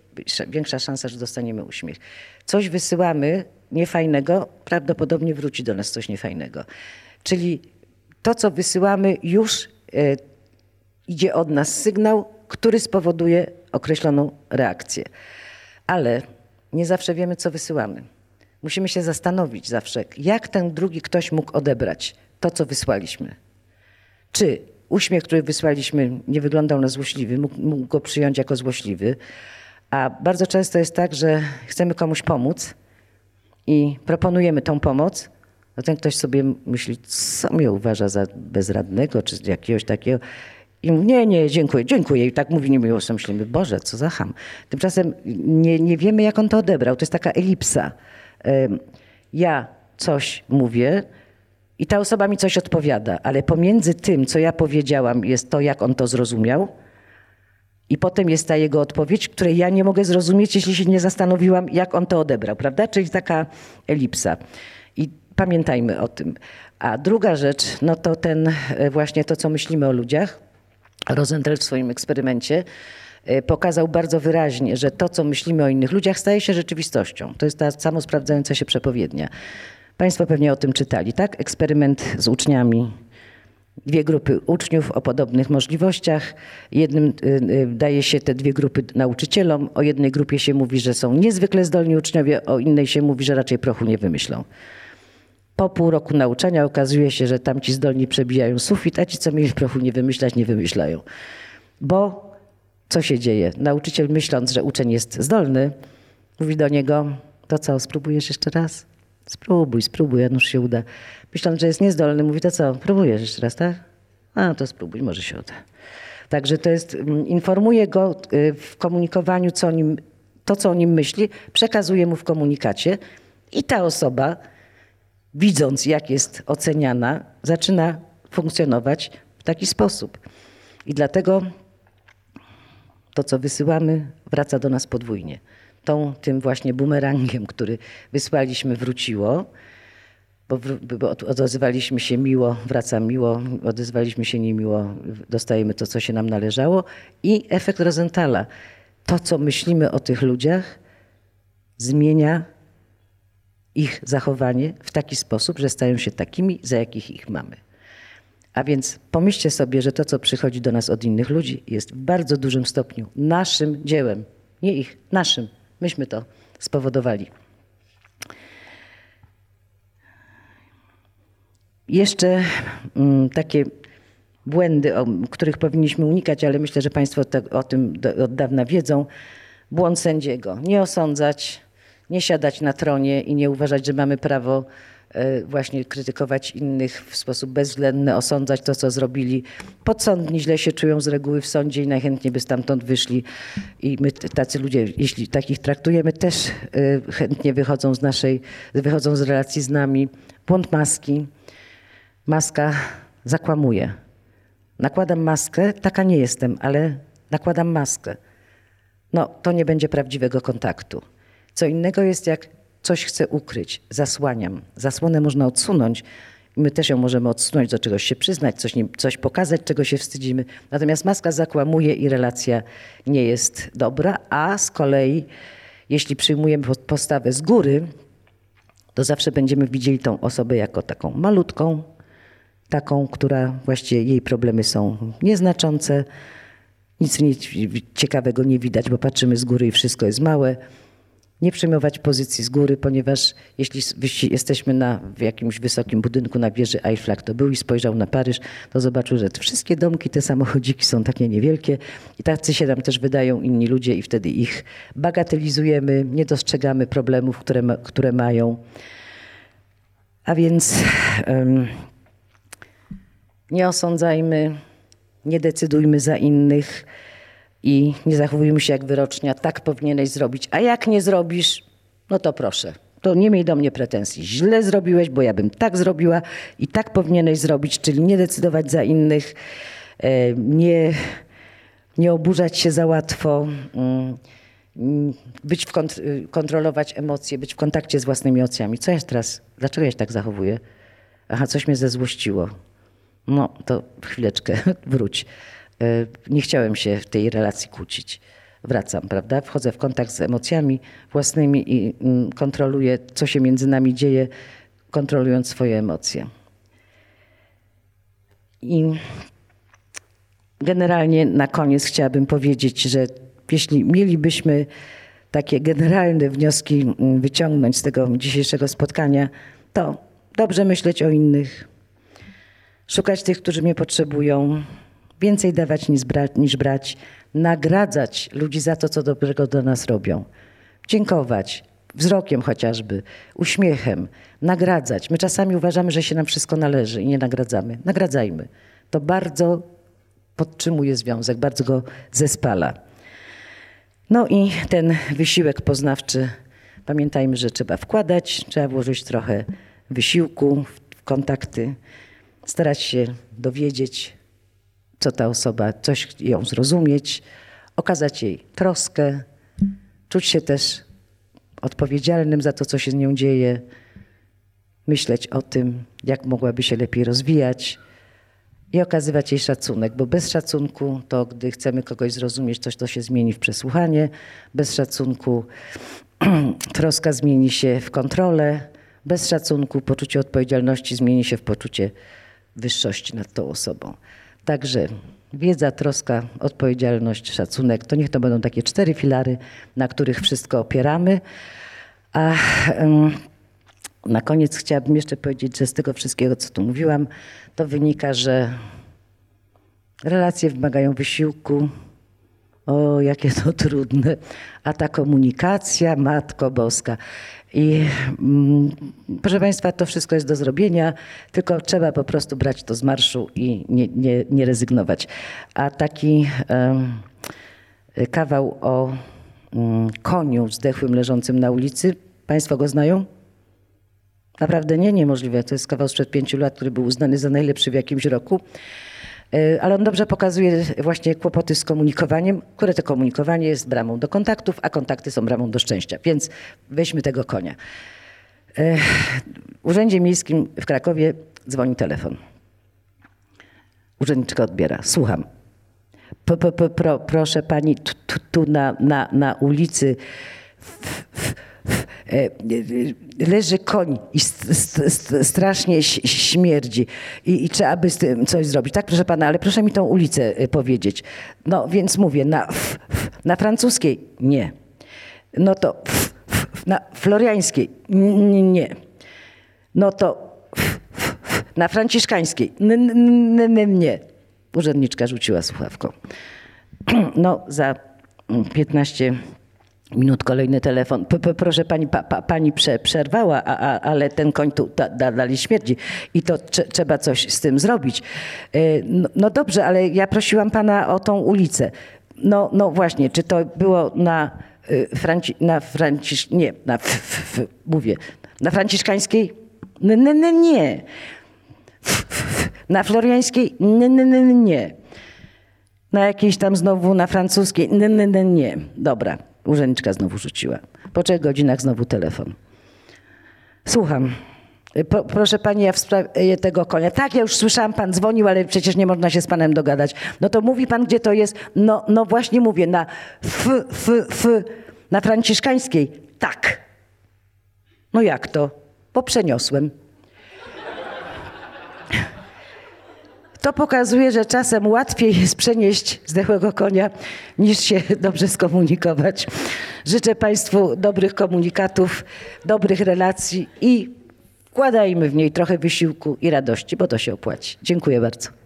[SPEAKER 1] większa szansa, że dostaniemy uśmiech. Coś wysyłamy niefajnego, prawdopodobnie wróci do nas coś niefajnego. Czyli to, co wysyłamy, już e, idzie od nas sygnał, który spowoduje określoną reakcję. Ale nie zawsze wiemy, co wysyłamy. Musimy się zastanowić zawsze, jak ten drugi ktoś mógł odebrać to, co wysłaliśmy. Czy uśmiech, który wysłaliśmy, nie wyglądał na złośliwy, mógł, mógł go przyjąć jako złośliwy. A bardzo często jest tak, że chcemy komuś pomóc i proponujemy tą pomoc, a ten ktoś sobie myśli, co mnie uważa za bezradnego, czy jakiegoś takiego. I mówi, nie, nie, dziękuję, dziękuję. I tak mówi niemiło, sobie myślimy, Boże, co za ham. Tymczasem nie, nie wiemy, jak on to odebrał. To jest taka elipsa. Ja coś mówię, i ta osoba mi coś odpowiada, ale pomiędzy tym, co ja powiedziałam, jest to, jak on to zrozumiał, i potem jest ta jego odpowiedź, której ja nie mogę zrozumieć, jeśli się nie zastanowiłam, jak on to odebrał, prawda? Czyli taka elipsa. I pamiętajmy o tym. A druga rzecz, no to ten e, właśnie to, co myślimy o ludziach. Rosenthal w swoim eksperymencie e, pokazał bardzo wyraźnie, że to, co myślimy o innych ludziach, staje się rzeczywistością. To jest ta samo sprawdzająca się przepowiednia. Państwo pewnie o tym czytali, tak? Eksperyment z uczniami. Dwie grupy uczniów o podobnych możliwościach. Jednym y, y, daje się te dwie grupy nauczycielom. O jednej grupie się mówi, że są niezwykle zdolni uczniowie, o innej się mówi, że raczej prochu nie wymyślą. Po pół roku nauczania okazuje się, że tamci zdolni przebijają sufit, a ci, co mieli prochu nie wymyślać, nie wymyślają. Bo co się dzieje? Nauczyciel myśląc, że uczeń jest zdolny, mówi do niego, to co, spróbujesz jeszcze raz? Spróbuj, spróbuj, a nuż się uda. Myśląc, że jest niezdolny, mówi, to co, próbujesz jeszcze raz, tak? A, to spróbuj, może się uda. Także to jest, mm, informuje go y, w komunikowaniu, co o nim, to, co o nim myśli, przekazuje mu w komunikacie i ta osoba, widząc, jak jest oceniana, zaczyna funkcjonować w taki sposób. I dlatego to, co wysyłamy, wraca do nas podwójnie tą, tym właśnie bumerangiem, który wysłaliśmy, wróciło. Bo, bo odezwaliśmy się miło, wraca miło, odezwaliśmy się niemiło, dostajemy to, co się nam należało. I efekt Rosenthala. To, co myślimy o tych ludziach, zmienia ich zachowanie w taki sposób, że stają się takimi, za jakich ich mamy. A więc pomyślcie sobie, że to, co przychodzi do nas od innych ludzi, jest w bardzo dużym stopniu naszym dziełem. Nie ich, naszym. Myśmy to spowodowali. Jeszcze mm, takie błędy, których powinniśmy unikać, ale myślę, że Państwo o tym od dawna wiedzą. Błąd sędziego. Nie osądzać, nie siadać na tronie i nie uważać, że mamy prawo E, właśnie krytykować innych w sposób bezwzględny, osądzać to, co zrobili. Podsądni źle się czują z reguły w sądzie i najchętniej by stamtąd wyszli. I my tacy ludzie, jeśli takich traktujemy, też e, chętnie wychodzą z naszej, wychodzą z relacji z nami. Błąd maski. Maska zakłamuje. Nakładam maskę, taka nie jestem, ale nakładam maskę. No, to nie będzie prawdziwego kontaktu. Co innego jest jak coś chcę ukryć, zasłaniam. Zasłonę można odsunąć. My też ją możemy odsunąć, do czegoś się przyznać, coś, nie, coś pokazać, czego się wstydzimy. Natomiast maska zakłamuje i relacja nie jest dobra, a z kolei, jeśli przyjmujemy postawę z góry, to zawsze będziemy widzieli tą osobę jako taką malutką, taką, która właściwie jej problemy są nieznaczące, nic ciekawego nie widać, bo patrzymy z góry i wszystko jest małe nie przejmować pozycji z góry, ponieważ jeśli jesteśmy na, w jakimś wysokim budynku na wieży Eiffla, kto był i spojrzał na Paryż, to zobaczył, że wszystkie domki, te samochodziki są takie niewielkie i tacy się nam też wydają inni ludzie i wtedy ich bagatelizujemy, nie dostrzegamy problemów, które, ma, które mają. A więc um, nie osądzajmy, nie decydujmy za innych i nie zachowujmy się jak wyrocznia. Tak powinieneś zrobić, a jak nie zrobisz, no to proszę. To nie miej do mnie pretensji. Źle zrobiłeś, bo ja bym tak zrobiła i tak powinieneś zrobić, czyli nie decydować za innych, e, nie, nie oburzać się za łatwo, mm, być w kont- y, kontrolować emocje, być w kontakcie z własnymi emocjami. Co jest teraz? Dlaczego ja się tak zachowuję? Aha, coś mnie zezłościło. No, to chwileczkę, wróć. E, Nie chciałem się w tej relacji kłócić. Wracam, prawda? Wchodzę w kontakt z emocjami własnymi i mm, kontroluję, co się między nami dzieje, kontrolując swoje emocje. I generalnie na koniec chciałabym powiedzieć, że jeśli mielibyśmy takie generalne wnioski mm, wyciągnąć z tego dzisiejszego spotkania, to dobrze myśleć o innych, szukać tych, którzy mnie potrzebują, więcej dawać niż brać, niż brać, nagradzać ludzi za to, co dobrego do nas robią, dziękować wzrokiem chociażby, uśmiechem, nagradzać. My czasami uważamy, że się nam wszystko należy i nie nagradzamy. Nagradzajmy. To bardzo podtrzymuje związek, bardzo go zespala. No i ten wysiłek poznawczy, pamiętajmy, że trzeba wkładać, trzeba włożyć trochę wysiłku w kontakty, starać się dowiedzieć, co ta osoba, coś ją zrozumieć, okazać jej troskę, czuć się też odpowiedzialnym za to, co się z nią dzieje, myśleć o tym, jak mogłaby się lepiej rozwijać i okazywać jej szacunek, bo bez szacunku to, gdy chcemy kogoś zrozumieć, coś to się zmieni w przesłuchanie, bez szacunku troska zmieni się w kontrolę, bez szacunku poczucie odpowiedzialności zmieni się w poczucie wyższości nad tą osobą. Także wiedza, troska, odpowiedzialność, szacunek to niech to będą takie cztery filary, na których wszystko opieramy. A na koniec chciałabym jeszcze powiedzieć, że z tego wszystkiego, co tu mówiłam, to wynika, że relacje wymagają wysiłku. O, jakie to trudne. A ta komunikacja, Matko Boska. I mm, proszę Państwa, to wszystko jest do zrobienia, tylko trzeba po prostu brać to z marszu i nie, nie, nie rezygnować. A taki kawał o mm, koniu zdechłym leżącym na ulicy, Państwo go znają? Naprawdę nie, niemożliwe. To jest kawał sprzed pięciu lat, który był uznany za najlepszy w jakimś roku. E, Ale on dobrze pokazuje właśnie kłopoty z komunikowaniem, które to komunikowanie jest bramą do kontaktów, a kontakty są bramą do szczęścia. Więc weźmy tego konia. E, W Urzędzie Miejskim w Krakowie dzwoni telefon. Urzędniczka odbiera. Słucham. P, p, p, pro, proszę pani, tu, na, na, na ulicy e, e, leży koń i st, st, st, strasznie śmierdzi I, i trzeba by z tym coś zrobić. Tak, proszę pana, ale proszę mi tą ulicę e, powiedzieć. No więc mówię, na, f, f, na francuskiej nie. No to f, na floriańskiej nie. No to na franciszkańskiej nie. Urzędniczka rzuciła słuchawką. No za mm, 15 minut kolejny telefon. P, p, proszę pani, pa, pa, pani prze, przerwała, a, a, ale ten koń tu da, da, dalej śmierdzi i to trze, trzeba coś z tym zrobić. Y, No, no dobrze, ale ja prosiłam pana o tą ulicę. No, no właśnie, czy to było na, y, Franci, na Francisz... Nie, na... F, f, f, mówię. Na franciszkańskiej? N, n, n, nie. F, f, na floriańskiej? N, n, n, n, nie. Na jakiejś tam znowu na francuskiej? Nie, nie, nie, nie. Dobra, urzędniczka znowu rzuciła. Po trzech godzinach znowu telefon. Słucham. Po, proszę pani, ja w sprawie tego konia. Tak, ja już słyszałam, pan dzwonił, ale przecież nie można się z panem dogadać. No to mówi pan, gdzie to jest? No, no właśnie mówię, na f, f, f, na franciszkańskiej. Tak. No jak to? Bo przeniosłem. To pokazuje, że czasem łatwiej jest przenieść zdechłego konia, niż się dobrze skomunikować. Życzę Państwu dobrych komunikatów, dobrych relacji i wkładajmy w niej trochę wysiłku i radości, bo to się opłaci. Dziękuję bardzo.